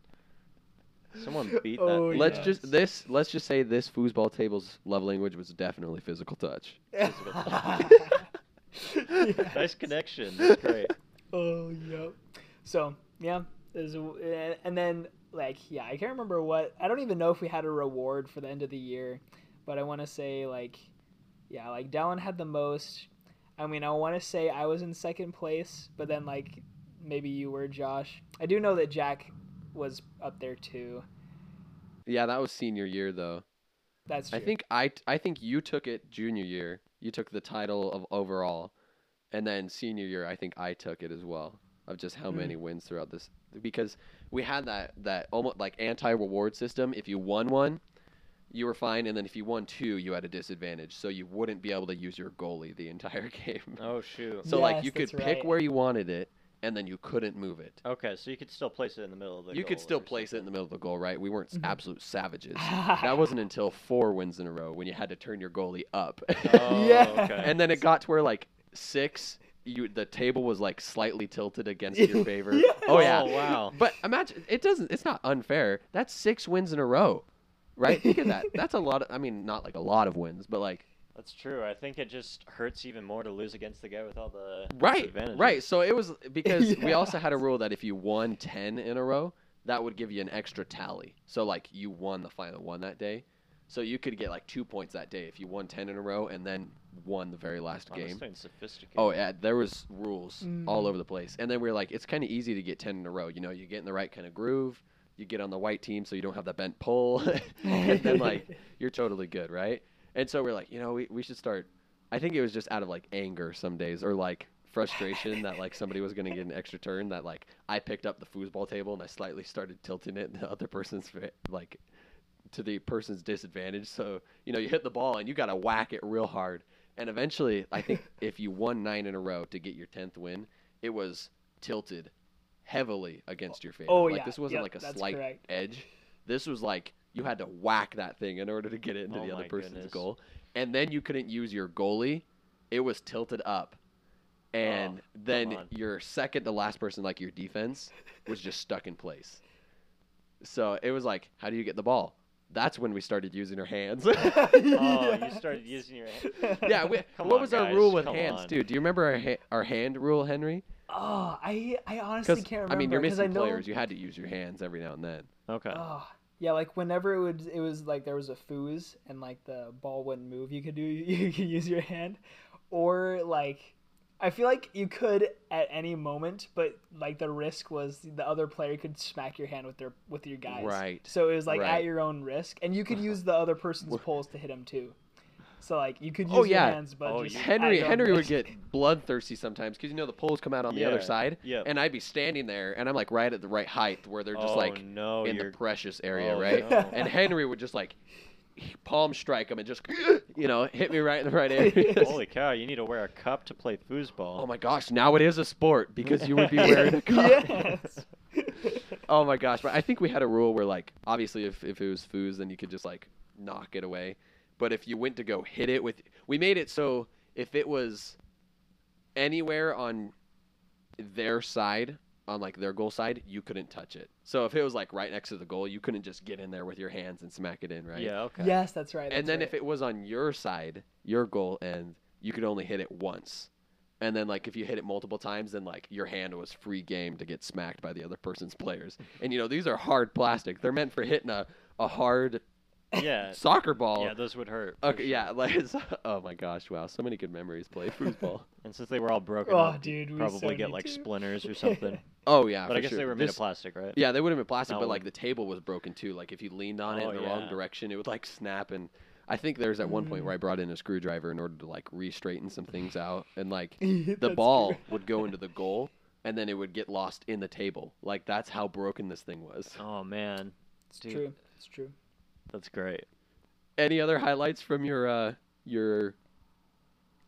Someone beat Oh, that. let's yes. just this. Let's just say this foosball table's love language was definitely physical touch. nice connection. That's great. Oh, yep. So, yeah. A, and then, like, yeah, I can't remember what. I don't even know if we had a reward for the end of the year, but I want to say, like, yeah, like, Dallin had the most. I mean, I want to say I was in second place, but then, like, maybe you were, Josh. I do know that Jack was up there, too. Yeah, that was senior year though. That's true. I think I I think you took it junior year. You took the title of overall, and then senior year I think I took it as well. Of just how Hmm. many wins throughout this because we had that that almost like anti reward system. If you won one, you were fine, and then if you won two, you had a disadvantage, so you wouldn't be able to use your goalie the entire game. Oh shoot. So like you could pick right. where you wanted it, and then you couldn't move it. Okay, so you could still place it in the middle of the. You could goal still or place it in the middle of the goal, right? We weren't s Mhm. absolute savages. that wasn't until four wins in a row when you had to turn your goalie up. Oh, Yeah. okay. and then it got to where like six, you the table was like slightly tilted against your favor. Yes. Oh yeah. Oh, wow. But imagine it doesn't. It's not unfair. That's six wins in a row, right? Think of that. That's a lot. Of, I mean, not like a lot of wins, but like That's true. I think it just hurts even more to lose against the guy with all the right, advantages. right. So it was because we also had a rule that if you won ten in a row, that would give you an extra tally. So like you won the final one that day. So you could get like two points that day if you won ten in a row and then won the very last Oh, this game. sophisticated. Oh yeah, there was rules all Mm. over the place, and then we are like, it's kind of easy to get ten in a row. You know, you get in the right kind of groove, you get on the white team, so you don't have that bent pole, and then like you're totally good, right? And so we're like, you know, we we should start. I think it was just out of like anger some days, or like frustration that like somebody was gonna get an extra turn. That like I picked up the foosball table and I slightly started tilting it in the other person's fa- like to the person's disadvantage. So you know, you hit the ball and you gotta whack it real hard. And eventually, I think if you won nine in a row to get your tenth win, it was tilted heavily against your favor. Oh, like yeah. this wasn't Yep, like a slight correct. edge. This was like you had to whack that thing in order to get it into Oh the other person's goodness. goal. And then you couldn't use your goalie. It was tilted up. And Oh, then your second to last person, like your defense, was just stuck in place. So it was like, how do you get the ball? That's when we started using our hands. Oh, you started using your. hand. yeah, we, what on, was our guys, rule with hands, on. dude? Do you remember our ha- our hand rule, Henry? Oh, I I honestly can't remember. I mean, you're 'cause missing I know, players. You had to use your hands every now and then. Okay. Oh, yeah, like whenever it would, it was like there was a foos and like the ball wouldn't move. You could do, you could use your hand, or like, I feel like you could at any moment, but like the risk was the other player could smack your hand with their with your guys. Right. So it was like Right. at your own risk, and you could uh-huh. use the other person's poles to hit him too. So like you could oh, use Oh, your yeah. hands, but Oh, just you- at Henry your own Henry would get bloodthirsty sometimes because you know the poles come out on the other side, yep. and I'd be standing there, and I'm like right at the right height where they're just oh, like no, in you're the precious area, oh, right? no. And Henry would just like palm strike him and just you know hit me right in the right area. Holy cow! You need to wear a cup to play foosball. oh my gosh! Now it is a sport because you would be wearing a cup. yes. Oh my gosh! But I think we had a rule where like obviously if if it was foos then you could just like knock it away, but if you went to go hit it with, we made it so if it was anywhere on their side on like their goal side you couldn't touch it. So if it was like right next to the goal you couldn't just get in there with your hands and smack it in, right? Yeah. Okay. Yes, that's right. and then right. if it was on your side, your goal end, you could only hit it once. And then like if you hit it multiple times, then like your hand was free game to get smacked by the other person's players. And you know these are hard plastic; they're meant for hitting a, a hard Yeah. soccer ball. Yeah, those would hurt. okay, sure. yeah, like it's, oh my gosh, wow, so many good memories playing foosball. And since they were all broken Oh, up, dude, we probably so get like to. splinters or something. Oh yeah, but for I guess sure. they were made This- of plastic, right? Yeah, they would have been plastic, Not but like wood. the table was broken too. Like if you leaned on it Oh, in the wrong direction, it would like snap. And I think there's at one point Mm. where I brought in a screwdriver in order to like re-straighten some things out, and like the the ball would go into the goal, and then it would get lost in the table. Like that's how broken this thing was. Oh man, It's Dude. true. It's true. That's great. Any other highlights from your uh your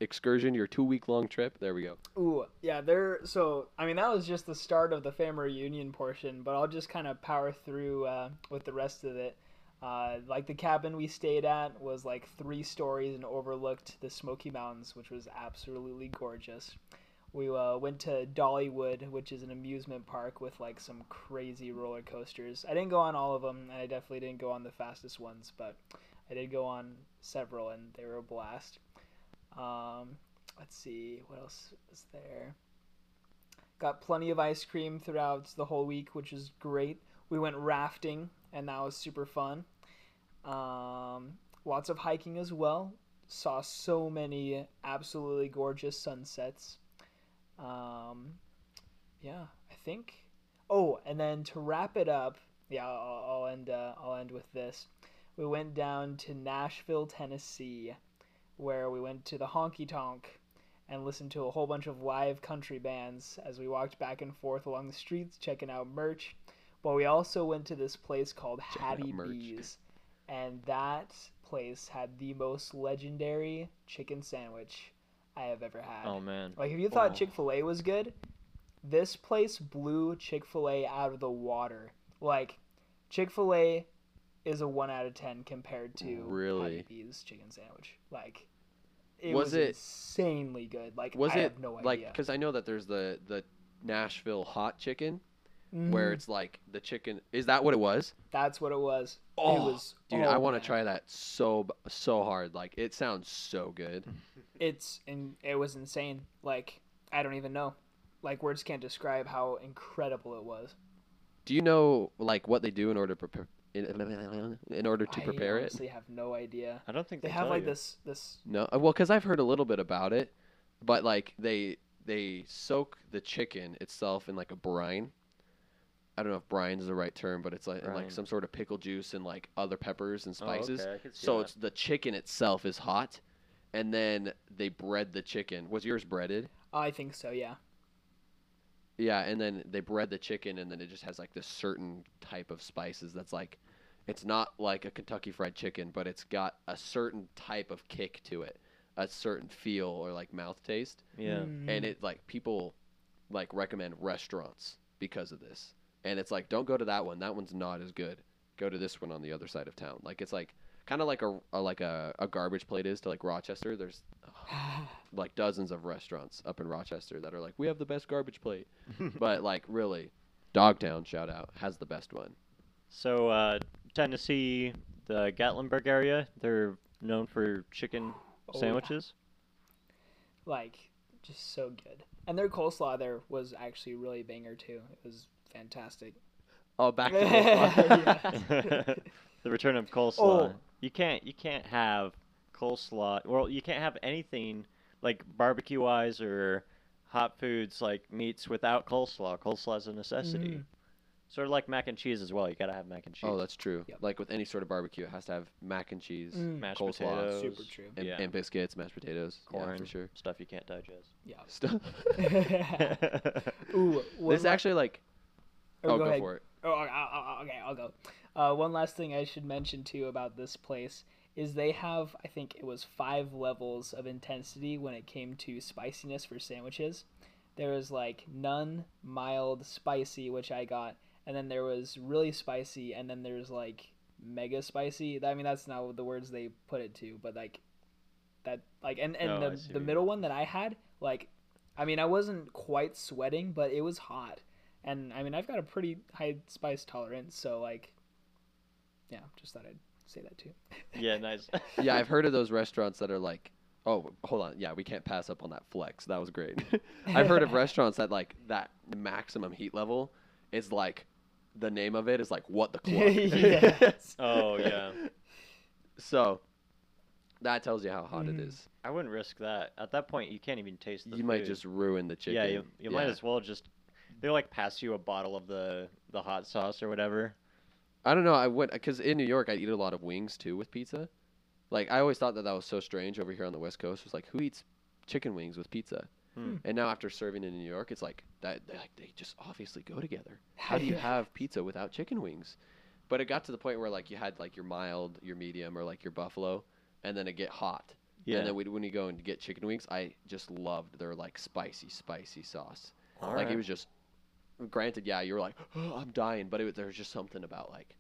excursion, your two week long trip. There we go. Ooh, yeah, there. So, I mean, that was just the start of the family reunion portion, but I'll just kind of power through uh, with the rest of it. Uh, like the cabin we stayed at was like three stories and overlooked the Smoky Mountains, which was absolutely gorgeous. We uh, went to Dollywood, which is an amusement park with like some crazy roller coasters. I didn't go on all of them, and I definitely didn't go on the fastest ones, but I did go on several, and they were a blast. Um, let's see what else is there. Got plenty of ice cream throughout the whole week, which is great. We went rafting, and that was super fun. Um, lots of hiking as well. Saw so many absolutely gorgeous sunsets. Um, yeah, I think. Oh, and then to wrap it up, yeah, I'll, I'll end. Uh, I'll end with this. We went down to Nashville, Tennessee, where we went to the honky tonk and listened to a whole bunch of live country bands as we walked back and forth along the streets checking out merch. But we also went to this place called Checking Hattie. B's, and that place had the most legendary chicken sandwich I have ever had. Oh man. Like if you thought Oh. Chick Fil A was good, this place blew Chick Fil A out of the water. Like Chick Fil A is a one out of ten compared to Really? Hattie B's chicken sandwich. Like it Was was, it- insanely good. Like Was I it have no like because I know that there's the the Nashville hot chicken where Mhm. it's like the chicken. Is that what it was? that's what it was. it Oh, was Dude, oh, I want to try that so so hard. Like it sounds so good. It's and it was insane. Like I don't even know. Like words can't describe how incredible it was. Do you know like what they do in order to prepare in, in order to prepare I it? honestly have no idea. I don't think They they, have like you. this this No, uh, well, because I've heard a little bit about it, but like they they soak the chicken itself in like a brine. I don't know if brine is the right term, but it's like in, like some sort of pickle juice and like other peppers and Oh, spices. okay, I could see So that. it's the chicken itself is hot, and then they bread the chicken. Was yours breaded? I think so, yeah. Yeah, and then they bread the chicken, and then it just has like this certain type of spices that's like, it's not like a Kentucky Fried Chicken, but it's got a certain type of kick to it, a certain feel or like mouth taste, yeah. Mm. and it like people like recommend restaurants because of this, and it's like don't go to that one, that one's not as good. Go to this one on the other side of town. Like it's like kind of like a, a like a, a garbage plate is to like Rochester. There's like dozens of restaurants up in Rochester that are like, we have the best garbage plate. but like really, Dogtown shout out has the best one. So uh, Tennessee, the Gatlinburg area, they're known for chicken Oh, yeah. sandwiches. like just so good. And their coleslaw there was actually really banger too. It was fantastic. Oh, back to Yeah. the return of coleslaw. Oh. You can't you can't have coleslaw. Well, you can't have anything like barbecue wise or hot foods like meats without coleslaw. Coleslaw is a necessity. Mhm. Sort of like mac and cheese as well. You gotta have mac and cheese. Oh, that's true. Yep. Like with any sort of barbecue, it has to have mac and cheese, Mm. mashed coleslaw, potatoes, Super true. and, yeah. and biscuits, mashed potatoes. corn, yeah, for sure. stuff you can't digest. Yeah. Stuff. Ooh, this la- actually like. oh, Oh, go go, for it. Oh, okay, I'll, I'll- okay, I'll go. Uh, one last thing I should mention too about this place is they have, I think it was five levels of intensity when it came to spiciness for sandwiches. There was like none, mild, spicy, which I got, and then there was really spicy, and then there's like mega spicy. I mean, that's not the words they put it to, but like that, like, and and Oh, the the middle one that I had, like, I mean, I wasn't quite sweating, but it was hot and I mean I've got a pretty high spice tolerance, so like, yeah, just thought I'd say that too. yeah, nice. Yeah, I've heard of those restaurants that are like. Oh, hold on. Yeah, we can't pass up on that flex. That was great. I've heard of restaurants that like that maximum heat level is like the name of it is like what the clock. Yes. Oh yeah. So that tells you how hot it Mhm. is. I wouldn't risk that. At that point, you can't even taste the You might just ruin the chicken. Yeah, you, you might as well just. They like pass you a bottle of the the hot sauce or whatever. I don't know. I went because in New York I eat a lot of wings too with pizza. Like I always thought that that was so strange over here on the West Coast. It was like who eats chicken wings with pizza? Hmm. And now after serving in New York, it's like that. They like they just obviously go together. How do you have pizza without chicken wings? But it got to the point where like you had like your mild, your medium, or like your buffalo, and then it get hot, Yeah. And then when you go and get chicken wings, I just loved their like spicy, spicy sauce. All like right. it was just. Granted, yeah, you were like, oh, I'm dying, but it, there was just something about like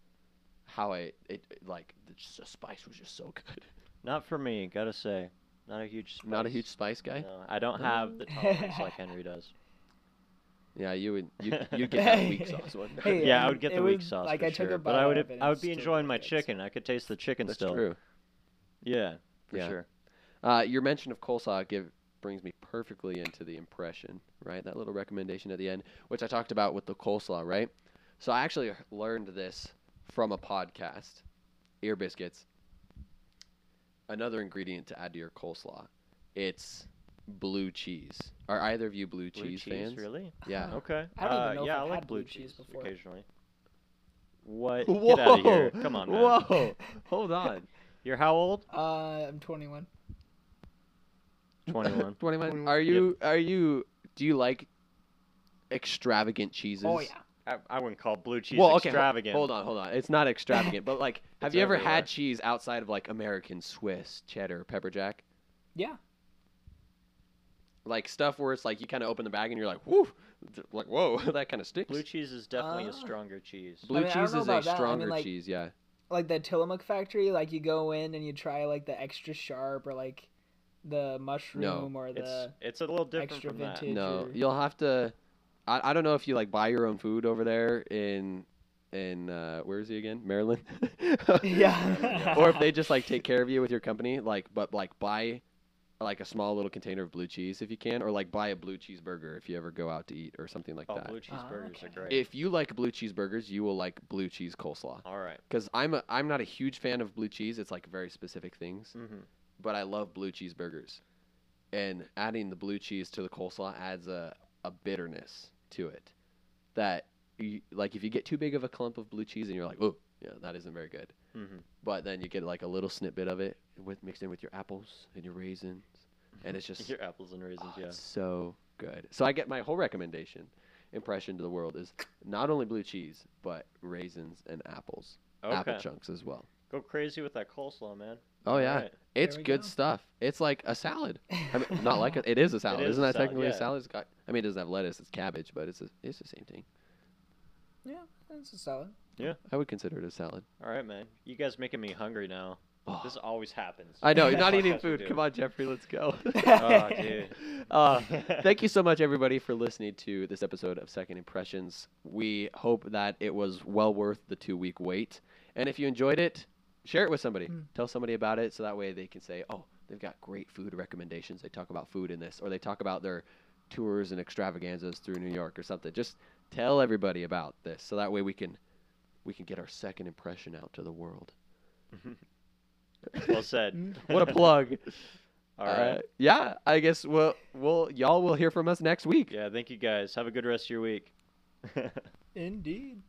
how I it, it like the, just the spice was just so good. Not for me, gotta say. Not a huge. Spice. Not a huge spice guy. No, I don't have the tolerance like Henry does. Yeah, you would you you get that weak sauce one. Hey, yeah, I um, would get the weak was- sauce like, for I took sure. a but I would of I would be enjoying my good, chicken. I could taste the chicken That's still. true. Yeah, for Yeah. sure. Uh, your mention of coleslaw give brings me perfectly into the impression, right? That little recommendation at the end, which I talked about with the coleslaw, right? So I actually learned this from a podcast, Ear Biscuits. Another ingredient to add to your coleslaw, it's blue cheese. Are either of you blue, Blue cheese, fans? really? Yeah. Okay. I don't even uh, know if yeah, I've I like had blue blue cheese cheese before. occasionally. What? Get out of here! Come on, man. Whoa! Hold on. You're how old? Uh, I'm 21. 21. 21. Are you are you do you like extravagant cheeses? Oh yeah. I, I wouldn't call blue cheese well, okay, extravagant. Hold on, hold on. It's not extravagant, but like, have It's you ever everywhere. had cheese outside of like American, Swiss, cheddar, pepper jack? Yeah. Like stuff where it's like you kind of open the bag and you're like, whoo, like whoa, that kind of sticks. Blue cheese is definitely Uh, a stronger cheese. Blue I mean, cheese is a about that. I mean, stronger like- cheese, yeah. Like the Tillamook factory, like you go in and you try like the extra sharp or like the mushroom or It's the it's a little different extra from that. No, or- you'll have to. I, I don't know if you like buy your own food over there in in uh, where is he again? Maryland. Yeah. or if they just like take care of you with your company, like but like buy like a small little container of blue cheese if you can, or like buy a blue cheeseburger if you ever go out to eat or something like Oh, that. blue cheeseburgers are okay. great. If you like blue cheeseburgers, you will like blue cheese coleslaw. All right. Because I'm a, I'm not a huge fan of blue cheese. It's like very specific things, Mm-hmm. but I love blue cheeseburgers, and adding the blue cheese to the coleslaw adds a a bitterness to it that you, like if you get too big of a clump of blue cheese and you're like, oh yeah, that isn't very good. Mm-hmm. But then you get like a little snippet of it with mixed in with your apples and your raisins, and it's just Your apples and raisins, oh, yeah. so good. So I get my whole recommendation, impression to the world is not only blue cheese but raisins and apples, apple chunks as well. Go crazy with that coleslaw, man. Oh yeah, Alright. it's good go. stuff. It's like a salad. I mean, not like a, it is a salad. is Isn't a that salad, technically yeah. a salad? It's got. I mean, it doesn't have lettuce. It's cabbage, but it's a, it's the same thing. yeah, it's a salad. Yeah, I would consider it a salad. All right, man. You guys making me hungry now. Oh, This always happens. I know you're not eating food. Come on, Jeffrey, let's go. Oh, dude. Uh, thank you so much, everybody, for listening to this episode of Second Impressions. We hope that it was well worth the two week wait. And if you enjoyed it, share it with somebody. Mm. Tell somebody about it so that way they can say, oh, they've got great food recommendations. They talk about food in this, or they talk about their tours and extravaganzas through New York or something. Just tell everybody about this so that way we can we can get our second impression out to the world. well said. What a plug. All right. Uh, yeah, I guess we'll, we'll y'all will hear from us next week. Yeah, thank you guys. Have a good rest of your week. Indeed.